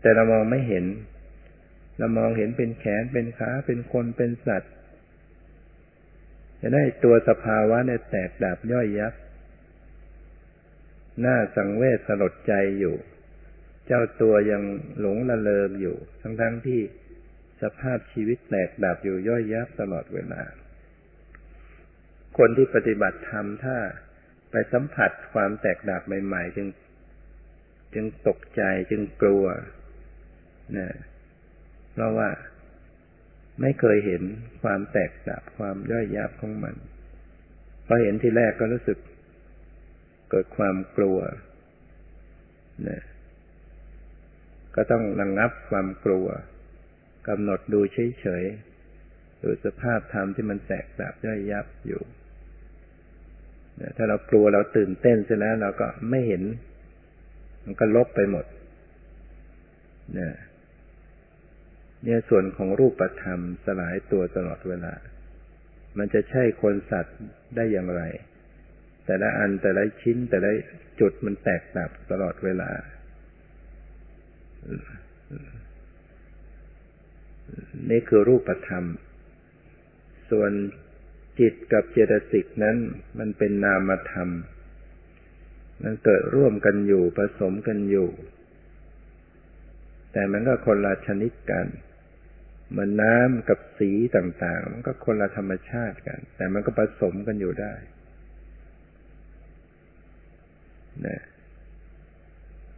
แต่เรามองไม่เห็นเรามองเห็นเป็นแขนเป็นขาเป็นคนเป็นสัตว์ จะได้ตัวสภาวะเนี่ยแตกดับย่อยยับ หน้าสังเวชสลดใจอยู่ เจ้าตัวยังหลงละเลงอยู่ ทั้งทั้งที่สภาพชีวิตแตกดับอยู่ย่อยยับตลอดเวลา คนที่ปฏิบัติธรรมถ้าไปสัมผัสความแตกดับใหม่ ๆ จึง จึงตกใจจึงกลัวนะเพราะว่า ไม่เคยเห็นความแตกดับความย่อยยับของมันพอเห็นทีแรกก็รู้สึก เกิดความกลัวนะก็ต้องระงงับความกลัวกำหนดดูเฉยๆดูสภาพธรรมที่มันแตกดับย่อยยับอยู่ถ้าเรากลัวเราตื่นเต้นเสร็จแล้ว เราก็ไม่เห็น มันก็ลบไปหมดนี่ เนี่ยส่วนของรูปธรรมสลายตัวตลอดเวลา มันจะใช่คนสัตว์ได้อย่างไร แต่ละอันแต่ละชิ้นแต่ละจุดมันแตกดับตลอดเวลา นี่คือรูปธรรม ส่วนจิตกับเจตสิกนั้น มันเป็นนามธรรม มันเกิดร่วมกันอยู่ผสมกันอยู่ แต่มันก็คนละชนิดกัน มือนน้ำกับสีต่างๆ มันก็คนละธรรมชาติกัน แต่มันก็ผสมกันอยู่ได้นะ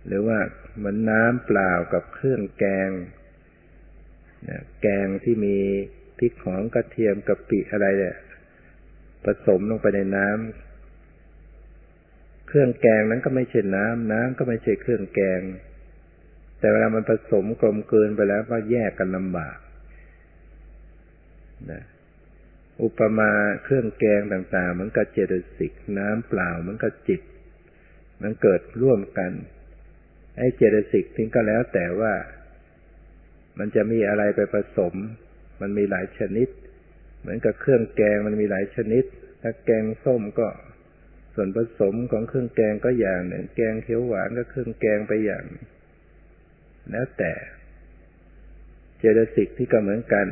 หรือว่ามือนน้ำเปล่ากับเครื่องแกงแกงที่มีพริกหอมกระเทียมกะปิอะไรเนี่ยผสมลงไปในน้ำเครื่องแกงนั้นก็ไม่ใช่น้ำน้ำก็ไม่ใช่เครื่องแกง แต่เวลามันผสมกลมกลืนไปแล้วก็แยกกันลำบาก นะอุปมาเครื่องแกงต่างๆ มันก็เจตสิกน้ำเปล่ามันก็จิต มันเกิดร่วมกัน ไอ้เจตสิกทิ้งก็แล้วแต่ว่า มันจะมีอะไรไปผสม มันมีหลายชนิด เหมือนกับเครื่องแกงมันมีหลายชนิด ถ้าแกงส้มก็ ส่วนผสมของเครื่องแกงก็อย่างหนึ่ง แกงเขียวหวานก็เครื่องแกงไปอย่าง แล้วแต่ เจตสิกที่ก็เหมือนกัน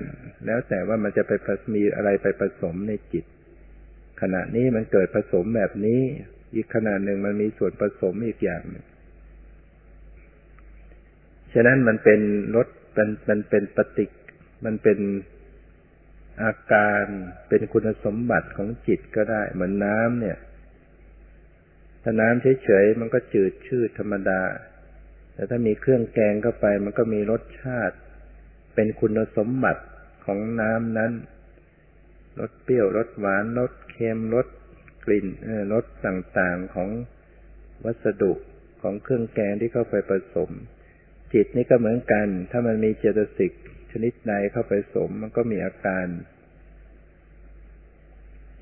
แล้วแต่ว่ามันจะไปมีอะไรไปผสมในจิต ขณะนี้มันเกิดผสมแบบนี้ อีกขณะหนึ่งมันมีส่วนผสมอีกอย่างนึงฉะนั้นมันเป็นรสมันมันเป็นปฏิกมันเป็นอาการเป็นคุณสมบัติของจิตก็ได้ เหมือนน้ำเนี่ย ถ้าน้ำเฉยๆมันก็จืดชืดธรรมดา แต่ถ้ามีเครื่องแกงเข้าไป มันก็มีรสชาติ เป็นคุณสมบัติของน้ำนั้นรสเปรี้ยวรสหวานรสเค็มรสกลิ่นรสต่างๆของวัสดุของเครื่องแกงที่เข้าไปผสม จิตนี่ก็เหมือนกัน ถ้ามันมีเจตสิกชนิดใดเข้าไปสมมันก็มีอาการ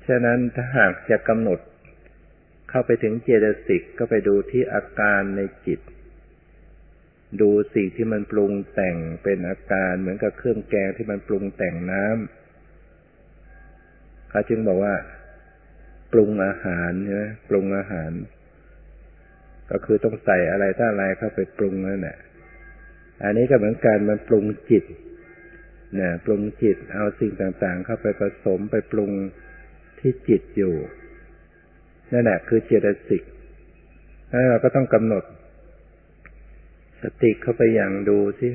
ฉะนั้นถ้าหากจะกำหนด เข้าไปถึงเจตสิกก็ไปดูที่อาการในจิต ดูสิ่งที่มันปรุงแต่งเป็นอาการเหมือนกับเครื่องแกงที่มันปรุงแต่งน้ำเขาจึงบอกว่า ปรุงอาหารใช่ไหมปรุงอาหาร ก็คือต้องใส่อะไรถ้าอะไรเข้าไปปรุงนั่นแหละอันนี้ก็เหมือนกันมันปรุงจิตนะปรุงจิตเอาสิ่งต่างๆ เข้าไปผสมไปปรุงที่จิตอยู่นั่นแหละคือเจตสิกแล้วเราก็ต้องกำหนด สติเข้าไปอย่างดูสิ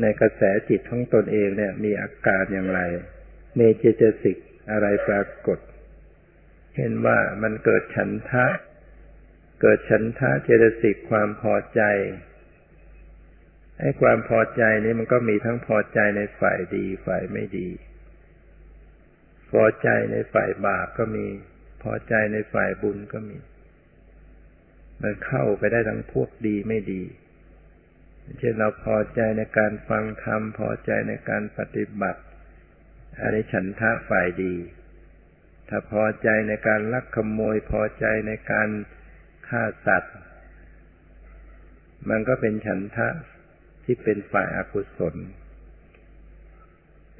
ในกระแสจิตของตนเองเนี่ย มีอาการอย่างไร เมเจตสิกอะไรปรากฏ เห็นว่ามันเกิดฉันทะ เกิดฉันทะเจตสิกความพอใจไอ้ความพอใจนี้มันก็มีทั้งพอใจในฝ่ายดีฝ่ายไม่ดี พอใจในฝ่ายบาปก็มี พอใจในฝ่ายบุญก็มี มันเข้าไปได้ทั้งพวกดีไม่ดี เช่นเราพอใจในการฟังธรรมพอใจในการปฏิบัติอันนี้ฉันทะฝ่ายดี ถ้าพอใจในการลักขโมยพอใจในการฆ่าสัตว์ มันก็เป็นฉันทะที่เป็นฝ่ายอากุศล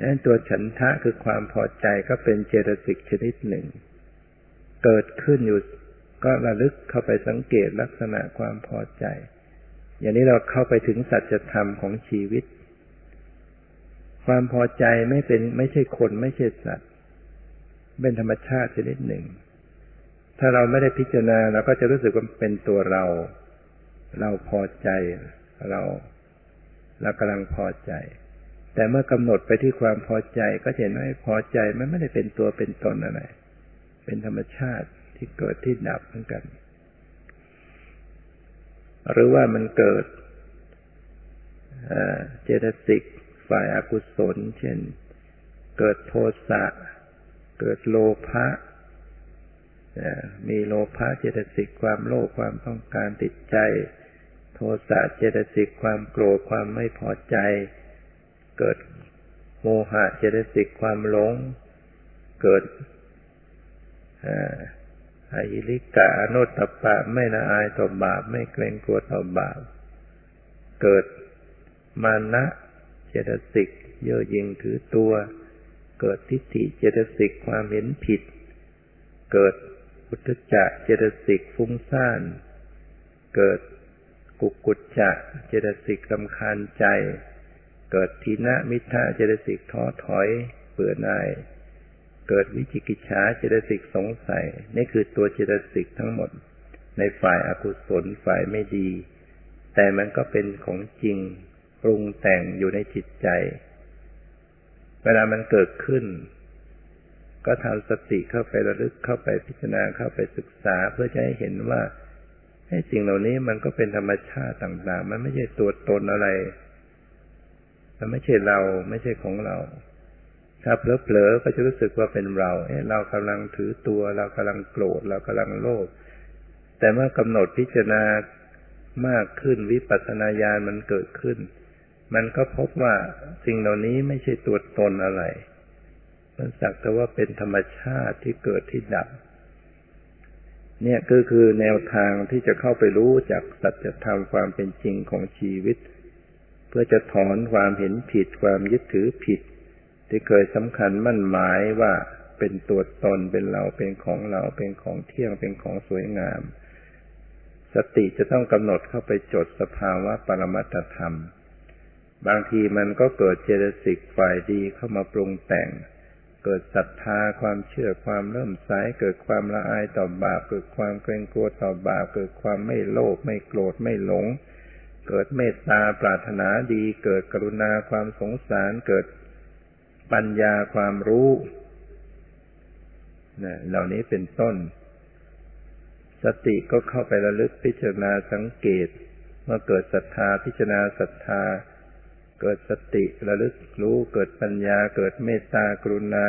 นั้นตัวฉันทะคือความพอใจก็เป็นเจตสิกชนิดหนึ่ง เกิดขึ้นอยู่ก็ระลึกเข้าไปสังเกตลักษณะความพอใจ อย่างนี้เราเข้าไปถึงสัจธรรมของชีวิต ความพอใจไม่เป็นไม่ใช่คนไม่ใช่สัตว์ เป็นธรรมชาติชนิดหนึ่ง ถ้าเราไม่ได้พิจารณาเราก็จะรู้สึกว่าเป็นตัวเรา เราพอใจเราเรากำลังพอใจ แต่เมื่อกำหนดไปที่ความพอใจก็เห็นว่าพอใจมันไม่ได้เป็นตัวเป็นตนอะไร เป็นธรรมชาติที่เกิดที่ดับเหมือนกัน หรือว่ามันเกิดเจตสิกฝ่ายอากุศล เช่น เกิดโทสะ เกิดโลภะมีโลภะเจตสิกความโลภความต้องการติดใจ โทสะเจตสิกความโกรธความไม่พอใจ เกิดโมหะเจตสิกความหลง เกิด อายิลิกะอนุตตปะไม่ละอายต่อบาป ไม่เกรงกลัวต่อบาป เกิดมานะเจตสิก เย่อยิงถือตัว เกิดทิฏฐิเจตสิกความเห็นผิด เกิดอุทจจะเจตสิกฟุ้งซ่าน เกิดกุกุจจะเจตสิกลำคาญใจ เกิดทีนะมิทะเจตสิกท้อถอยเบื่อหน่าย เกิดวิจิกิจฉาเจตสิกสงสัย นี่คือตัวเจตสิกทั้งหมด ในฝ่ายอากุศลฝ่ายไม่ดี แต่มันก็เป็นของจริงปรุงแต่งอยู่ในจิตใจ เวลามันเกิดขึ้น ก็ทำสติเข้าไประลึกเข้าไปพิจารณาเข้าไปศึกษาเพื่อจะให้เห็นว่าให้สิ่งเหล่านี้มันก็เป็นธรรมชาติต่าง ๆ มันไม่ใช่ตัวตนอะไร มันไม่ใช่เราไม่ใช่ของเรา ถ้าเผลอๆก็จะรู้สึกว่าเป็นเราเอ๊ะเรากำลังถือตัว เรากำลังโกรธเรากำลังโลภแต่เมื่อกำหนดพิจารณามากขึ้นวิปัสสนาญาณมันเกิดขึ้น มันก็พบว่าสิ่งเหล่านี้ไม่ใช่ตัวตนอะไร มันสักแต่ว่าเป็นธรรมชาติที่เกิดที่ดับ เนี่ยก็คือแนวทางที่จะเข้าไปรู้จากสัจธรรมความเป็นจริงของชีวิต เพื่อจะถอนความเห็นผิดความยึดถือผิด ที่เคยสำคัญมั่นหมายว่าเป็นตัวตนเป็นเราเป็นของเราเป็นของเที่ยงเป็นของสวยงาม สติจะต้องกำหนดเข้าไปจดสภาวะปรมัตธรรม บางทีมันก็เกิดเจตสิกฝ่ายดีเข้ามาปรุงแต่ง เกิดศรัทธาความเชื่อความเริ่มใสเกิดความละอายต่อบาป เกิดความเกรงกลัวต่อบาป เกิดความไม่โลภไม่โกรธไม่หลง เกิดเมตตาปรารถนาดี เกิดกรุณาความสงสารเกิด ปัญญาความรู้นะเหล่านี้เป็นต้น สติก็เข้าไประลึกพิจารณาสังเกต เมื่อเกิดศรัทธาพิจารณาศรัทธา เกิดสติระลึกรู้เกิดปัญญา เกิดเมตตากรุณา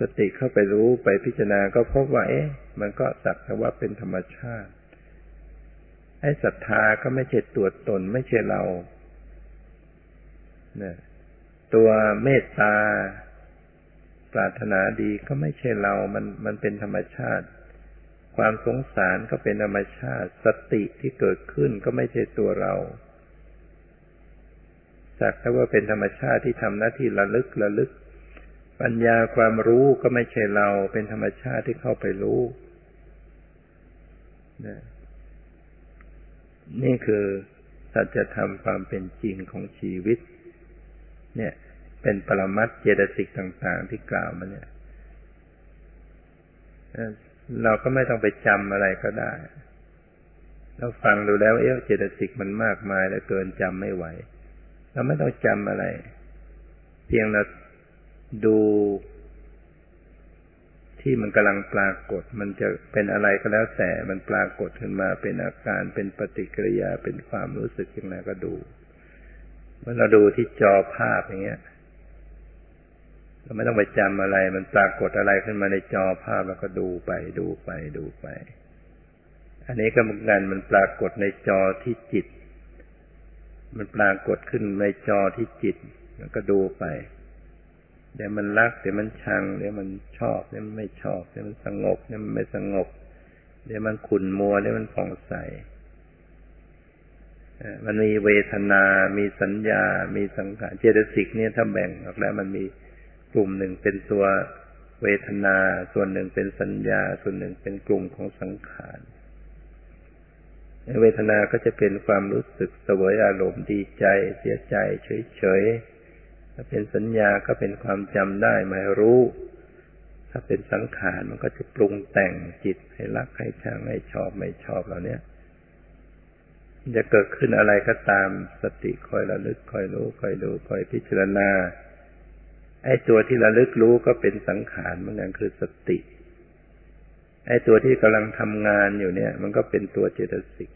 สติเข้าไปรู้ไปพิจารณาก็พบว่าเอ๊ะมันก็สักแต่ว่าเป็นธรรมชาติไอ้ศรัทธาก็ไม่ใช่ตัวตนไม่ใช่เราเนี่ย ตัวเมตตา ปรารถนาดีก็ไม่ใช่เรา มันมันเป็นธรรมชาติ ความสงสารก็เป็นธรรมชาติ สติที่เกิดขึ้นก็ไม่ใช่ตัวเราสักแต่ว่าเป็นธรรมชาติที่ทำหน้าที่ระลึกระลึก ปัญญาความรู้ก็ไม่ใช่เรา เป็นธรรมชาติที่เข้าไปรู้นี่คือสัจธรรมความเป็นจริงของชีวิต เนี่ย เป็นปรมัตเจตสิกต่าง ๆ ที่กล่าวมาเนี่ยเราก็ไม่ต้องไปจำอะไรก็ได้ เราฟังดูแล้วเอ๊ะเจตสิกมันมากมายแล้วเกินจำไม่ไหว เราไม่ต้องจำอะไร เพียงเราดูที่มันกำลังปรากฏ มันจะเป็นอะไรก็แล้วแต่ มันปรากฏขึ้นมาเป็นอาการ เป็นปฏิกิริยา เป็นความรู้สึกอย่างไรก็ดู เมื่อเราดูที่จอภาพอย่างเงี้ย เราไม่ต้องไปจำอะไร มันปรากฏอะไรขึ้นมาในจอภาพแล้วก็ดูไปดูไปดูไป อันนี้ก็เหมือนกันมันปรากฏในจอที่จิต มันปรากฏขึ้นในจอที่จิตแล้วก็ดูไปเดี๋ยวมันรักเดี๋ยวมันชังเดี๋ยวมันชอบเดี๋ยวมันไม่ชอบเดี๋ยวมันสงบเดี๋ยวมันไม่สงบ เดี๋ยวมันขุ่นมัวเดี๋ยวมันผ่องใสมันมีเวทนา มีสัญญา มีสังขาร เจตสิกเนี่ยถ้าแบ่งออกแล้วมันมี กลุ่มหนึ่งเป็นตัวเวทนา ส่วนหนึ่งเป็นสัญญา ส่วนหนึ่งเป็นกลุ่มของสังขารเวทนาก็จะเป็นความรู้สึกสวยอารมณ์ดีใจเสียใจเฉยๆถ้าเป็นสัญญาก็เป็นความจำได้หมายรู้ ถ้าเป็นสังขารมันก็จะปรุงแต่งจิตให้รักให้ชังให้ชอบไม่ชอบเหล่านี้จะเกิดขึ้นอะไรก็ตามสติคอยระลึกคอยรู้คอยดูคอยพิจารณา ไอ้ตัวที่ระลึกรู้ก็เป็นสังขารเหมือนกันคือสติ ไอ้ตัวที่กำลังทำงานอยู่เนี่ย มันก็เป็นตัวเจตสิก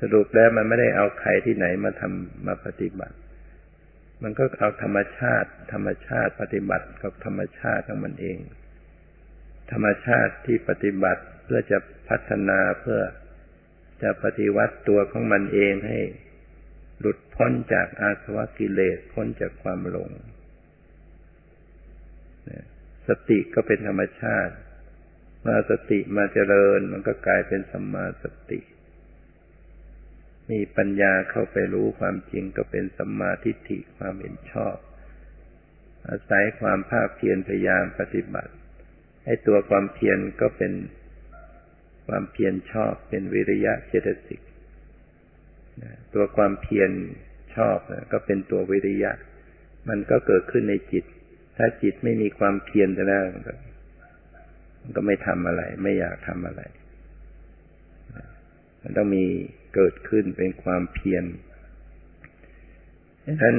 สรุปแล้วมันไม่ได้เอาใครที่ไหนมาทำมาปฏิบัติ มันก็เอาธรรมชาติ ธรรมชาติปฏิบัติกับธรรมชาติของมันเอง ธรรมชาติที่ปฏิบัติเพื่อจะพัฒนาเพื่อจะปฏิวัติตัวของมันเองให้ หลุดพ้นจากอาสวะกิเลสพ้นจากความหลง สติก็เป็นธรรมชาติเมื่อสติมาเจริญมันก็กลายเป็นสัมมาสติ มีปัญญาเข้าไปรู้ความจริงก็เป็นสัมมาทิฏฐิความเห็นชอบ อาศัยความภาคเพียรพยายามปฏิบัติให้ตัวความเพียรก็เป็นความเพียรชอบเป็นวิริยะเจตสิกตัวความเพียรชอบก็เป็นตัววิริยะ มันก็เกิดขึ้นในจิต ถ้าจิตไม่มีความเพียรจะแล้วมันก็ไม่ทำอะไร ไม่อยากทำอะไร มันต้องมีเกิดขึ้นเป็นความเพียรฉะนั้น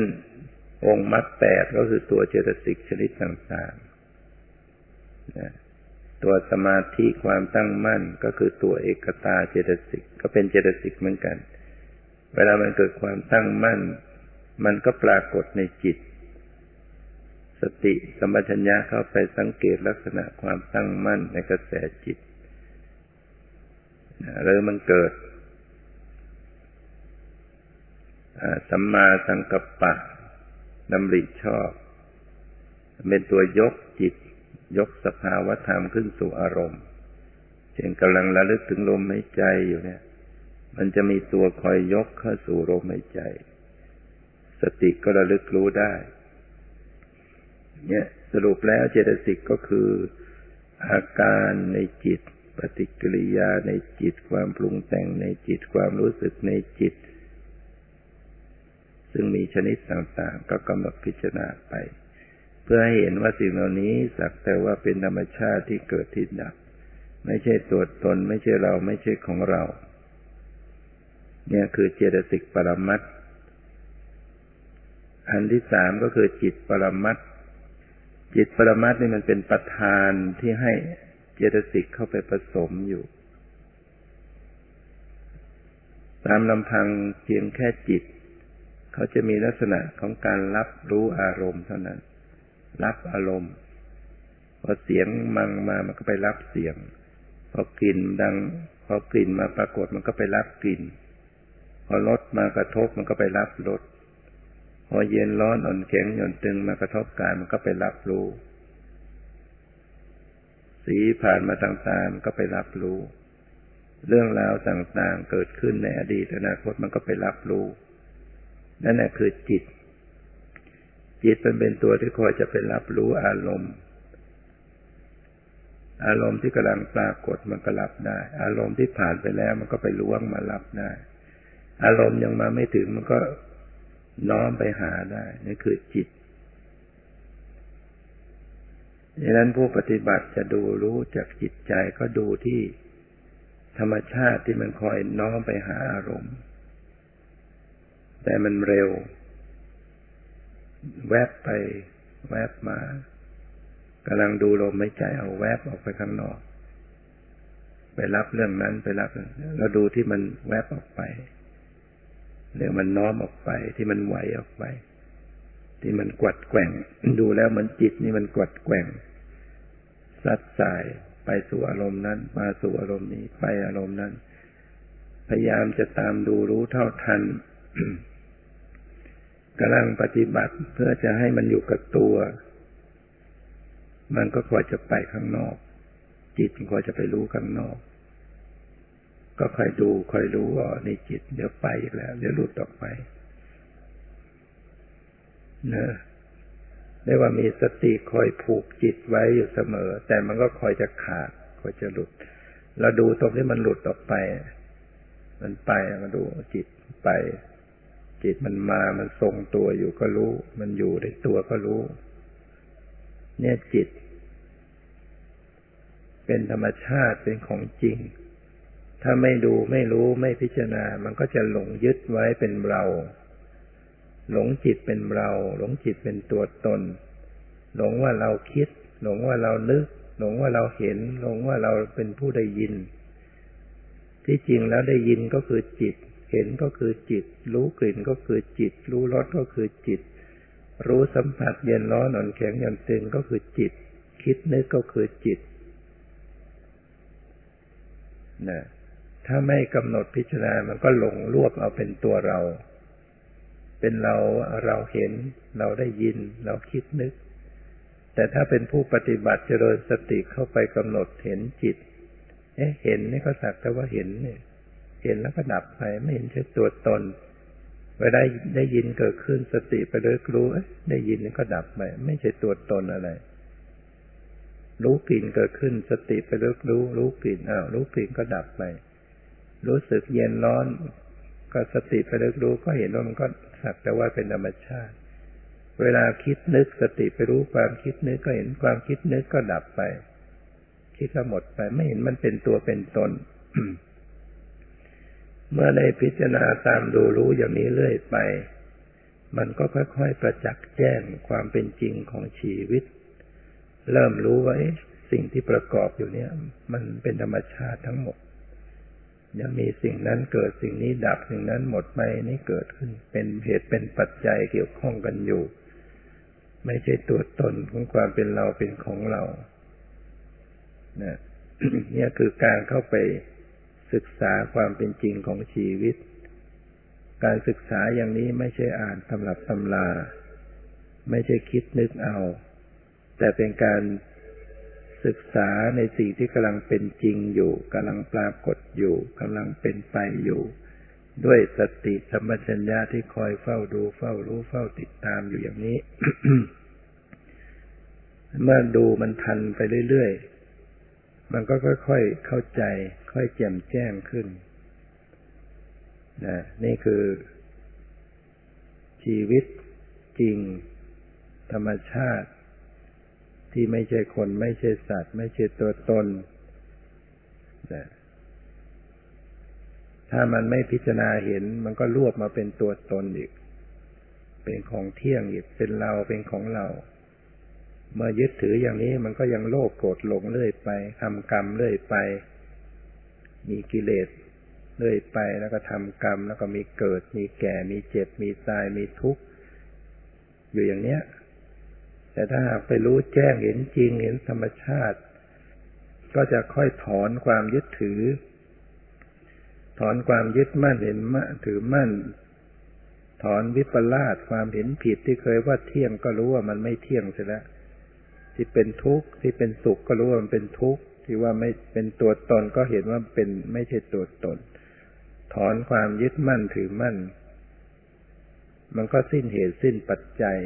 องค์มรรคแปดก็คือตัวเจตสิกชนิดต่างๆ ตัวสมาธิความตั้งมั่นก็คือตัวเอกตาเจตสิก ก็เป็นเจตสิกเหมือนกัน เวลามันเกิดความตั้งมั่น มันก็ปรากฏในจิต สติสมัชัญญะเข้าไปสังเกตลักษณะความตั้งมั่นในกระแสจิตหรือมันเกิดสัมมาสังกัปปะดำริชอบ เป็นตัวยกจิต ยกสภาวธรรมขึ้นสู่อารมณ์เช่นกำลังระลึกถึงลมหายใจอยู่เนี่ย มันจะมีตัวคอยยกเข้าสู่ลมหายใจ สติก็ระลึกรู้ได้ เนี่ยสรุปแล้วเจตสิกก็คืออาการในจิต ปฏิกิริยาในจิตความปรุงแต่งในจิตความรู้สึกในจิต ซึ่งมีชนิดต่างๆ ก็กำหนดพิจารณาไป เพื่อให้เห็นว่าสิ่งเหล่านี้สักแต่ว่าเป็นธรรมชาติที่เกิดที่ดับ ไม่ใช่ตัวตน ไม่ใช่เราไม่ใช่ของเรา เนี่ยคือเจตสิกปรมัตอันที่สามก็คือจิตปรมัต จิตปรมัตนี่มันเป็นประธานที่ให้เจตสิกเข้าไปผสมอยู่ ตามลำพังเพียงแค่จิต เขาจะมีลักษณะของการรับรู้อารมณ์เท่านั้น รับอารมณ์พอเสียงมังมามันก็ไปรับเสียง พอกลิ่นดัง พอกลิ่นมาปรากฏมันก็ไปรับกลิ่น พอรสมากระทบมันก็ไปรับรส พอเย็นร้อนอ่อนแข็งหย่อนตึงมากระทบกายมันก็ไปรับรู้ สีผ่านมาต่างๆก็ไปรับรู้ เรื่องราวต่างๆ เกิดขึ้นในอดีตอนาคตมันก็ไปรับรู้ นั่นแหละคือจิต จิตมันเป็นตัวที่คอยจะไปรับรู้อารมณ์ อารมณ์ที่กำลังปรากฏมันก็รับได้ อารมณ์ที่ผ่านไปแล้วมันก็ไปล้วงมารับได้ อารมณ์ยังมาไม่ถึงมันก็ น้อมไปหาได้นี่คือจิตดังนั้นผู้ปฏิบัติจะดูรู้จากจิตใจก็ดูที่ธรรมชาติที่มันคอยน้อมไปหาอารมณ์ แต่มันเร็ว แวบไป แวบมากำลังดูลมไม่ใจเอาแวบออกไปข้างนอก ไปรับเรื่องนั้นไปรับเราดูที่มันแวบออกไป เรื่องมันน้อมออกไปที่มันไหวออกไป ที่มันกวัดแกว่ง ดูแล้วเหมือนจิตนี่มันกวัดแกว่งซัดสายไปสู่อารมณ์นั้น มาสู่อารมณ์นี้ไปอารมณ์นั้น พยายามจะตามดูรู้เท่าทันกำลังปฏิบัติเพื่อจะให้มันอยู่กับตัว มันก็คอยจะไปข้างนอก จิตคอยจะไปรู้ข้างนอก ก็คอยดูคอยรู้ว่าในจิต เดี๋ยวไปอีกแล้ว เดี๋ยวหลุดออกไปเนอะได้ว่ามีสติคอยผูกจิตไว้อยู่เสมอ แต่มันก็คอยจะขาดคอยจะหลุด เราดูตรงที่มันหลุดออกไป มันไปมาดูจิตไป จิตมันมามันทรงตัวอยู่ก็รู้ มันอยู่ในตัวก็รู้ เนี่ยจิต เป็นธรรมชาติเป็นของจริง ถ้าไม่ดูไม่รู้ไม่พิจารณา มันก็จะหลงยึดไว้เป็นเรา หลงจิตเป็นเรา หลงจิตเป็นตัวตน หลงว่าเราคิด หลงว่าเรานึก หลงว่าเราเห็น หลงว่าเราเป็นผู้ได้ยิน ที่จริงแล้วได้ยินก็คือจิต เห็นก็คือจิต รู้กลิ่นก็คือจิต รู้รสก็คือจิต รู้สัมผัสเย็นร้อนอ่อนแข็งหย่อนตึงก็คือจิต คิดนึกก็คือจิตนะ ถ้าไม่กำหนดพิจารณา มันก็หลงรวบเอาเป็นตัวเรา เป็นเราเราเห็น เราได้ยิน เราคิดนึก แต่ถ้าเป็นผู้ปฏิบัติเจริญสติเข้าไปกำหนดเห็นจิต เอ๊ะเห็นนี่ก็สักแต่ว่าเห็นเนี่ยเห็นแล้วก็ดับไปไม่เห็นใช่ตัวตนเวลาได้ยินเกิดขึ้นสติไปเลยรู้ได้ยินนี่ก็ดับไปไม่ใช่ตัวตนอะไร รู้กลิ่นเกิดขึ้น สติไปเลยรู้ รู้กลิ่นอ้าวรู้กลิ่นก็ดับไป รู้สึกเย็นร้อน ก็สติไปเลยรู้ก็เห็นว่ามันก็สักแต่ว่าเป็นธรรมชาติ เวลาคิดนึกสติไปรู้ความคิดนึกก็เห็นความคิดนึกก็ดับไป คิดก็หมดไปไม่เห็นมันเป็นตัวเป็นตนเมื่อได้พิจารณาตามดูรู้อย่างนี้เรื่อยไป มันก็ค่อยๆประจักษ์แจ้งความเป็นจริงของชีวิต เริ่มรู้ไว่าสิ่งที่ประกอบอยู่เนี่ย มันเป็นธรรมชาติทั้งหมด ยังมีสิ่งนั้นเกิดสิ่งนี้ดับสิ่งนั้นหมดไปนี่เกิดขึ้น เป็นเหตุเป็นปัจจัยเกี่ยวข้องกันอยู่ ไม่ใช่ตัวตนของความเป็นเราเป็นของเรานะเนี่ยคือการเข้าไปศึกษาความเป็นจริงของชีวิต การศึกษาอย่างนี้ไม่ใช่อ่านตำรับตำลาไม่ใช่คิดนึกเอา แต่เป็นการ ศึกษาในสิ่งที่กำลังเป็นจริงอยู่กำลังปรากฏอยู่กำลังเป็นไปอยู่ ด้วยสติสมัชัญญาที่คอยเฝ้าดูเฝ้ารู้เฝ้าติดตามอยู่อย่างนี้ เมื่อดูมันทันไปเรื่อยๆ มันก็ค่อยๆเข้าใจ ค่อยแจ่มแจ้งขึ้นนะนี่คือ ชีวิตจริง ธรรมชาติ ที่ไม่ใช่คน ไม่ใช่สัตว์ ไม่ใช่ตัวตนนะถ้ามันไม่พิจารณาเห็น มันก็รวบมาเป็นตัวตนอีก เป็นของเที่ยงอีก เป็นเรา เป็นของเรา เมื่อยึดถืออย่างนี้มันก็ยังโลภโกรธหลงเรื่อยไปทำกรรมเรื่อยไป มีกิเลสเรื่อยไป แล้วก็ทำกรรม แล้วก็มีเกิด มีแก่ มีเจ็บ มีตาย มีทุกข์ อยู่อย่างเนี้ย แต่ถ้าหากไปรู้แจ้งเห็นจริงเห็นธรรมชาติ ก็จะค่อยถอนความยึดถือ ถอนความยึดมั่นเห็นมั่นถือมั่น ถอนวิปลาสความเห็นผิดที่เคยว่าเที่ยงก็รู้ว่ามันไม่เที่ยงเสียแล้วทที่เป็นทุกข์ที่เป็นสุขก็รู้ว่ามันเป็นทุกข์ที่ว่าไม่เป็นตัวตนก็เห็นว่าเป็นไม่ใช่ตัวตน ถอนความยึดมั่นถือมั่น มันก็สิ้นเหตุสิ้นปัจจัย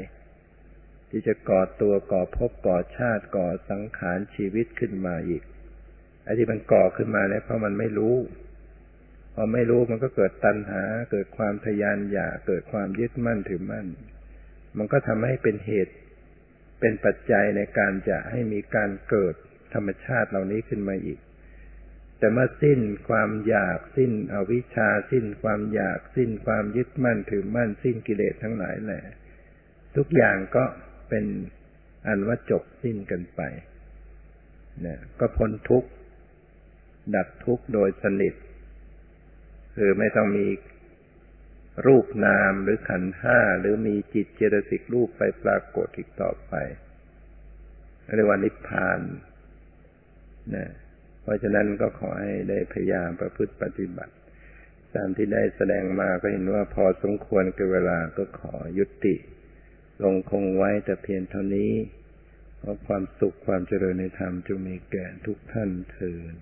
ที่จะก่อตัวก่อภพก่อชาติก่อสังขารชีวิตขึ้นมาอีกไอ้ที่มันก่อขึ้นมาเนี่ยเพราะมันไม่รู้พอไม่รู้มันก็เกิดตัณหา เกิดความทยานอยากเกิดความยึดมั่นถือมั่น มันก็ทำให้เป็นเหตุเป็นปัจจัยในการจะให้มีการเกิดธรรมชาติเหล่านี้ขึ้นมาอีก แต่เมื่อสิ้นความอยากสิ้นอวิชชา สิ้นความอยาก สิ้นความยึดมั่นถือมั่น สิ้นกิเลสทั้งหลายแหละทุกอย่างก็ เป็นอันว่าจบสิ้นกันไปนะก็พ้นทุกข์ ดับทุกข์โดยสนิท คือไม่ต้องมีรูปนามหรือขันห้าหรือมีจิตเจตสิกรูปไปปรากฏอีกต่อไปเรียกว่านิพพานนะเพราะฉะนั้นก็ขอให้ได้พยายามประพฤติปฏิบัติ ตามที่ได้แสดงมาก็เห็นว่าพอสมควรกับเวลาก็ขอยุติ ลงคงไว้แต่เพียงเท่านี้ เพราะความสุขความเจริญในธรรมจงมีแก่ทุกท่านเถิด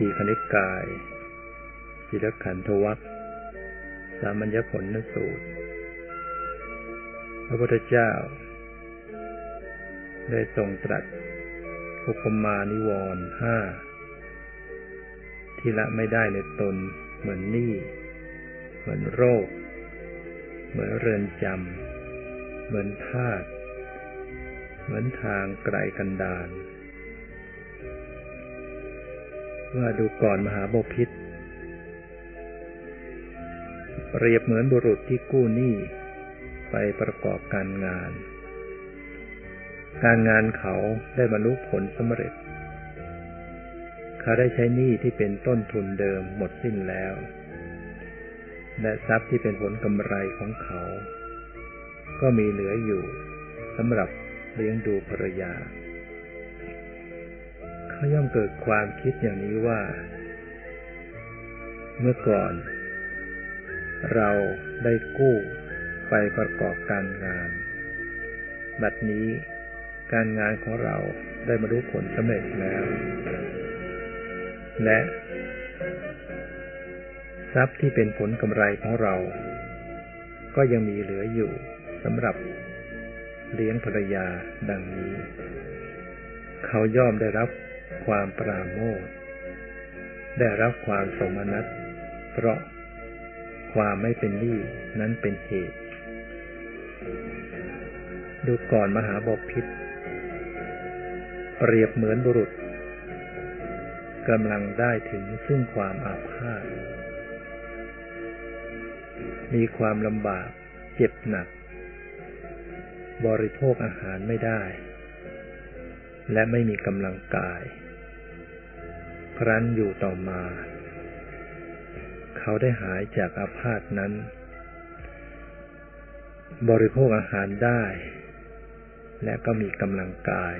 ทีคณิกายศิลขันธวัคสามัญญผลนสูตร พระพุทธเจ้า ได้ทรงตรัสอุปมานิวรห้าที่ละไม่ได้ในตนเหมือนหนี้เหมือนโรค เหมือนเรือนจำ เหมือนธาตุเหมือนทางไกลกันดาน ว่าดูก่อนมหาบพิษเปรียบเหมือนบุรุษที่กู้หนี้ไปประกอบการงาน การงานเขาได้บรรลุผลสำเร็จ เขาได้ใช้หนี้ที่เป็นต้นทุนเดิมหมดสิ้นแล้ว และทรัพย์ที่เป็นผลกำไรของเขา ก็มีเหลืออยู่สำหรับเลี้ยงดูภรรยา เขาย่อมเกิดความคิดอย่างนี้ว่า เมื่อก่อน เราได้กู้ไปประกอบการงาน บัดนี้การงานของเราได้บรรลุผลสำเร็จแล้ว และทรัพย์ที่เป็นผลกำไรของเรา ก็ยังมีเหลืออยู่สำหรับเลี้ยงภรรยาดังนี้ เขาย่อมได้รับ ความปราโมทได้รับความสมนัตเพราะความไม่เป็นหนี้นั้นเป็นเหตุ ดูก่อนมหาบพิษเปรียบเหมือนบุรุษกำลังได้ถึงซึ่งความอาภาษมีความลำบากเจ็บหนัก บริโภคอาหารไม่ได้ และไม่มีกำลังกาย ครั้นอยู่ต่อมา เขาได้หายจากอาพาธนั้น บริโภคอาหารได้ และก็มีกำลังกาย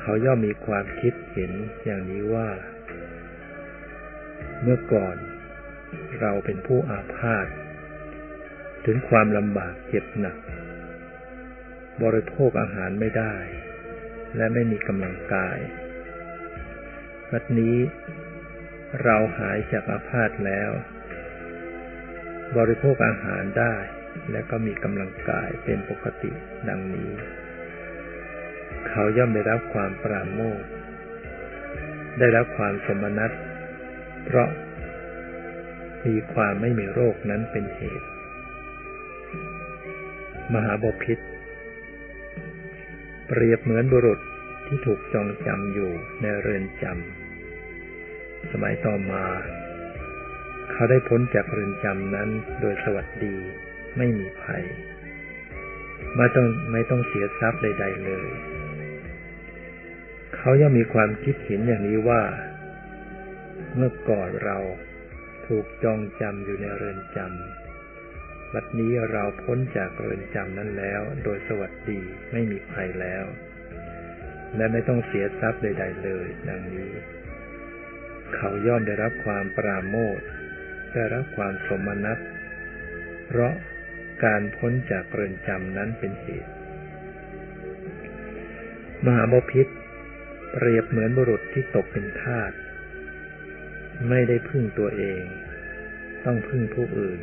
เขาย่อมมีความคิดเห็นอย่างนี้ว่า เมื่อก่อนเราเป็นผู้อาพาธถึงความลำบากเจ็บหนัก บริโภคอาหารไม่ได้ และไม่มีกำลังกาย วัดนี้เราหายจากอาพาธแล้ว บริโภคอาหารได้และก็มีกำลังกายเป็นปกติดังนี้ เขาย่อมได้รับความปราโมทได้รับความสมนัตเพราะมีความไม่มีโรคนั้นเป็นเหตุ มหาบพิษ เปรียบเหมือนบุรุษที่ถูกจองจำอยู่ในเรือนจำ สมัยต่อมา เขาได้พ้นจากเรือนจำนั้นโดยสวัสดีไม่มีภัยไม่ต้องไม่ต้องเสียทรัพย์ใด ๆ เลย เขาย่อมมีความคิดเห็นอย่างนี้ว่า เมื่อก่อนเราถูกจองจำอยู่ในเรือนจำ บัดนี้เราพ้นจากเรือนจำนั้นแล้ว โดยสวัสดีไม่มีภัยแล้ว และไม่ต้องเสียทรัพย์ใด ๆ เลย ดังนี้ เขาย่อมได้รับความปราโมทได้รับความสมนัตเพราะการพ้นจากเรือนจำนั้นเป็นเหตุ มหาบพิษเปรียบเหมือนบุรุษที่ตกเป็นทาสไม่ได้พึ่งตัวเอง ต้องพึ่งผู้อื่น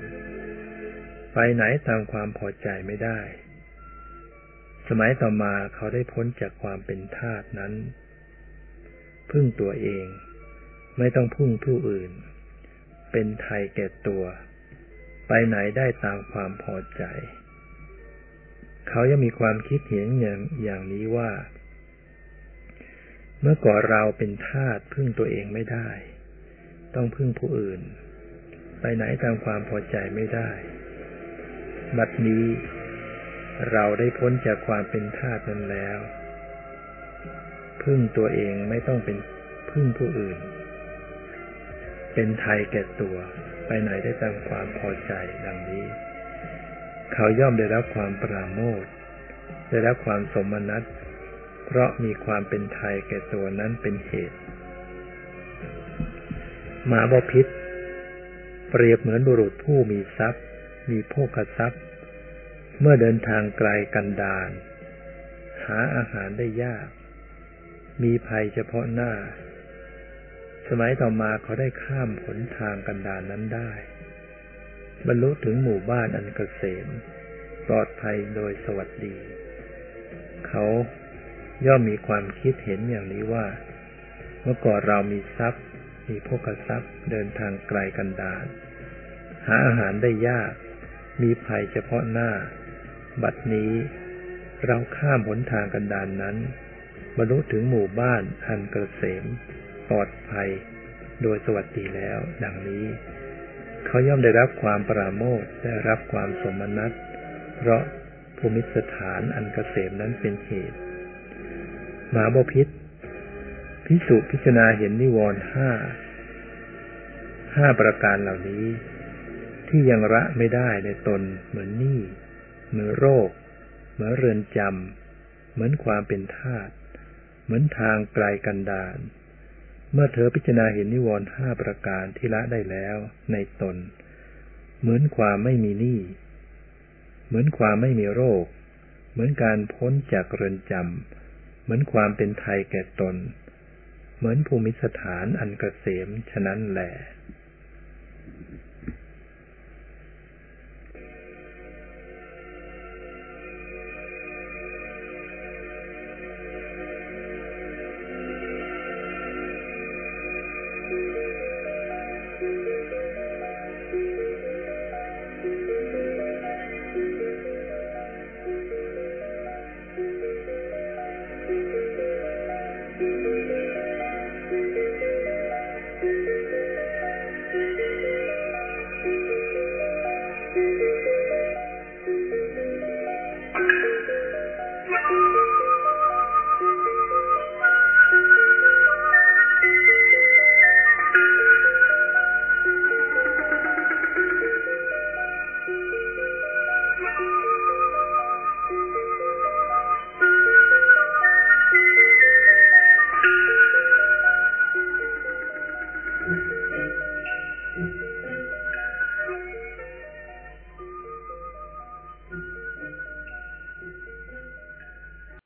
ไปไหนตามความพอใจไม่ได้ สมัยต่อมาเขาได้พ้นจากความเป็นทาสนั้น พึ่งตัวเอง ไม่ต้องพึ่งผู้อื่น เป็นไทยแก่ตัว ไปไหนได้ตามความพอใจ เขายังมีความคิดเห็นอย่างอย่างนี้ว่า เมื่อก่อนเราเป็นทาสพึ่งตัวเองไม่ได้ ต้องพึ่งผู้อื่น ไปไหนตามความพอใจไม่ได้ บัดนี้ เราได้พ้นจากความเป็นทาสนั้นแล้ว พึ่งตัวเองไม่ต้องเป็นพึ่งผู้อื่น เป็นไทยแก่ตัวไปไหนได้ตามความพอใจดังนี้ เขาย่อมได้รับความปราโมทได้รับความสมนัตเพราะมีความเป็นไทยแก่ตัวนั้นเป็นเหตุหมาบพิษเปรียบเหมือนบุรุษผู้มีทรัพย์ มีโภคทรัพย์ เมื่อเดินทางไกลกันดารหาอาหารได้ยาก มีภัยเฉพาะหน้า สมัยต่อมาเขาได้ข้ามผลทางกันดารนนั้นได้ บรรลุถึงหมู่บ้านอันเกษม ปลอดภัยโดยสวัสดี เขาย่อมมีความคิดเห็นอย่างนี้ว่า เมื่อก่อนเรามีทรัพย์ มีพกทรัพย์ เดินทางไกลกันดารหาอาหารได้ยาก มีภัยเฉพาะหน้า บัดนี้เราข้ามผลทางกันดานนั้น บรรลุถึงหมู่บ้านอันเกษมปลอดภัย โดยสวัสดีแล้ว ดังนี้ เขาย่อมได้รับความปราโมทได้รับความสมนัตเพราะภูมิสถานอันเกษมนั้นเป็นเหตุหมาบพิษพิสุพิจารณาเห็นนิวรณ์ห้าห้าประการเหล่านี้ ที่ยังละไม่ได้ในตนเหมือนหนี้เหมือนโรค เหมือนเรือนจำเหมือนความเป็นทาสเหมือนทางไกลกันดารเมื่อเธอพิจารณาเห็นนิวรณ์ห้าประการที่ละได้แล้วในตน เหมือนความไม่มีหนี้เหมือนความไม่มีโรค เหมือนการพ้นจากเรือนจำเหมือนความเป็นไทยแก่ตน เหมือนภูมิสถานอันกเกษมฉะนั้นแหละ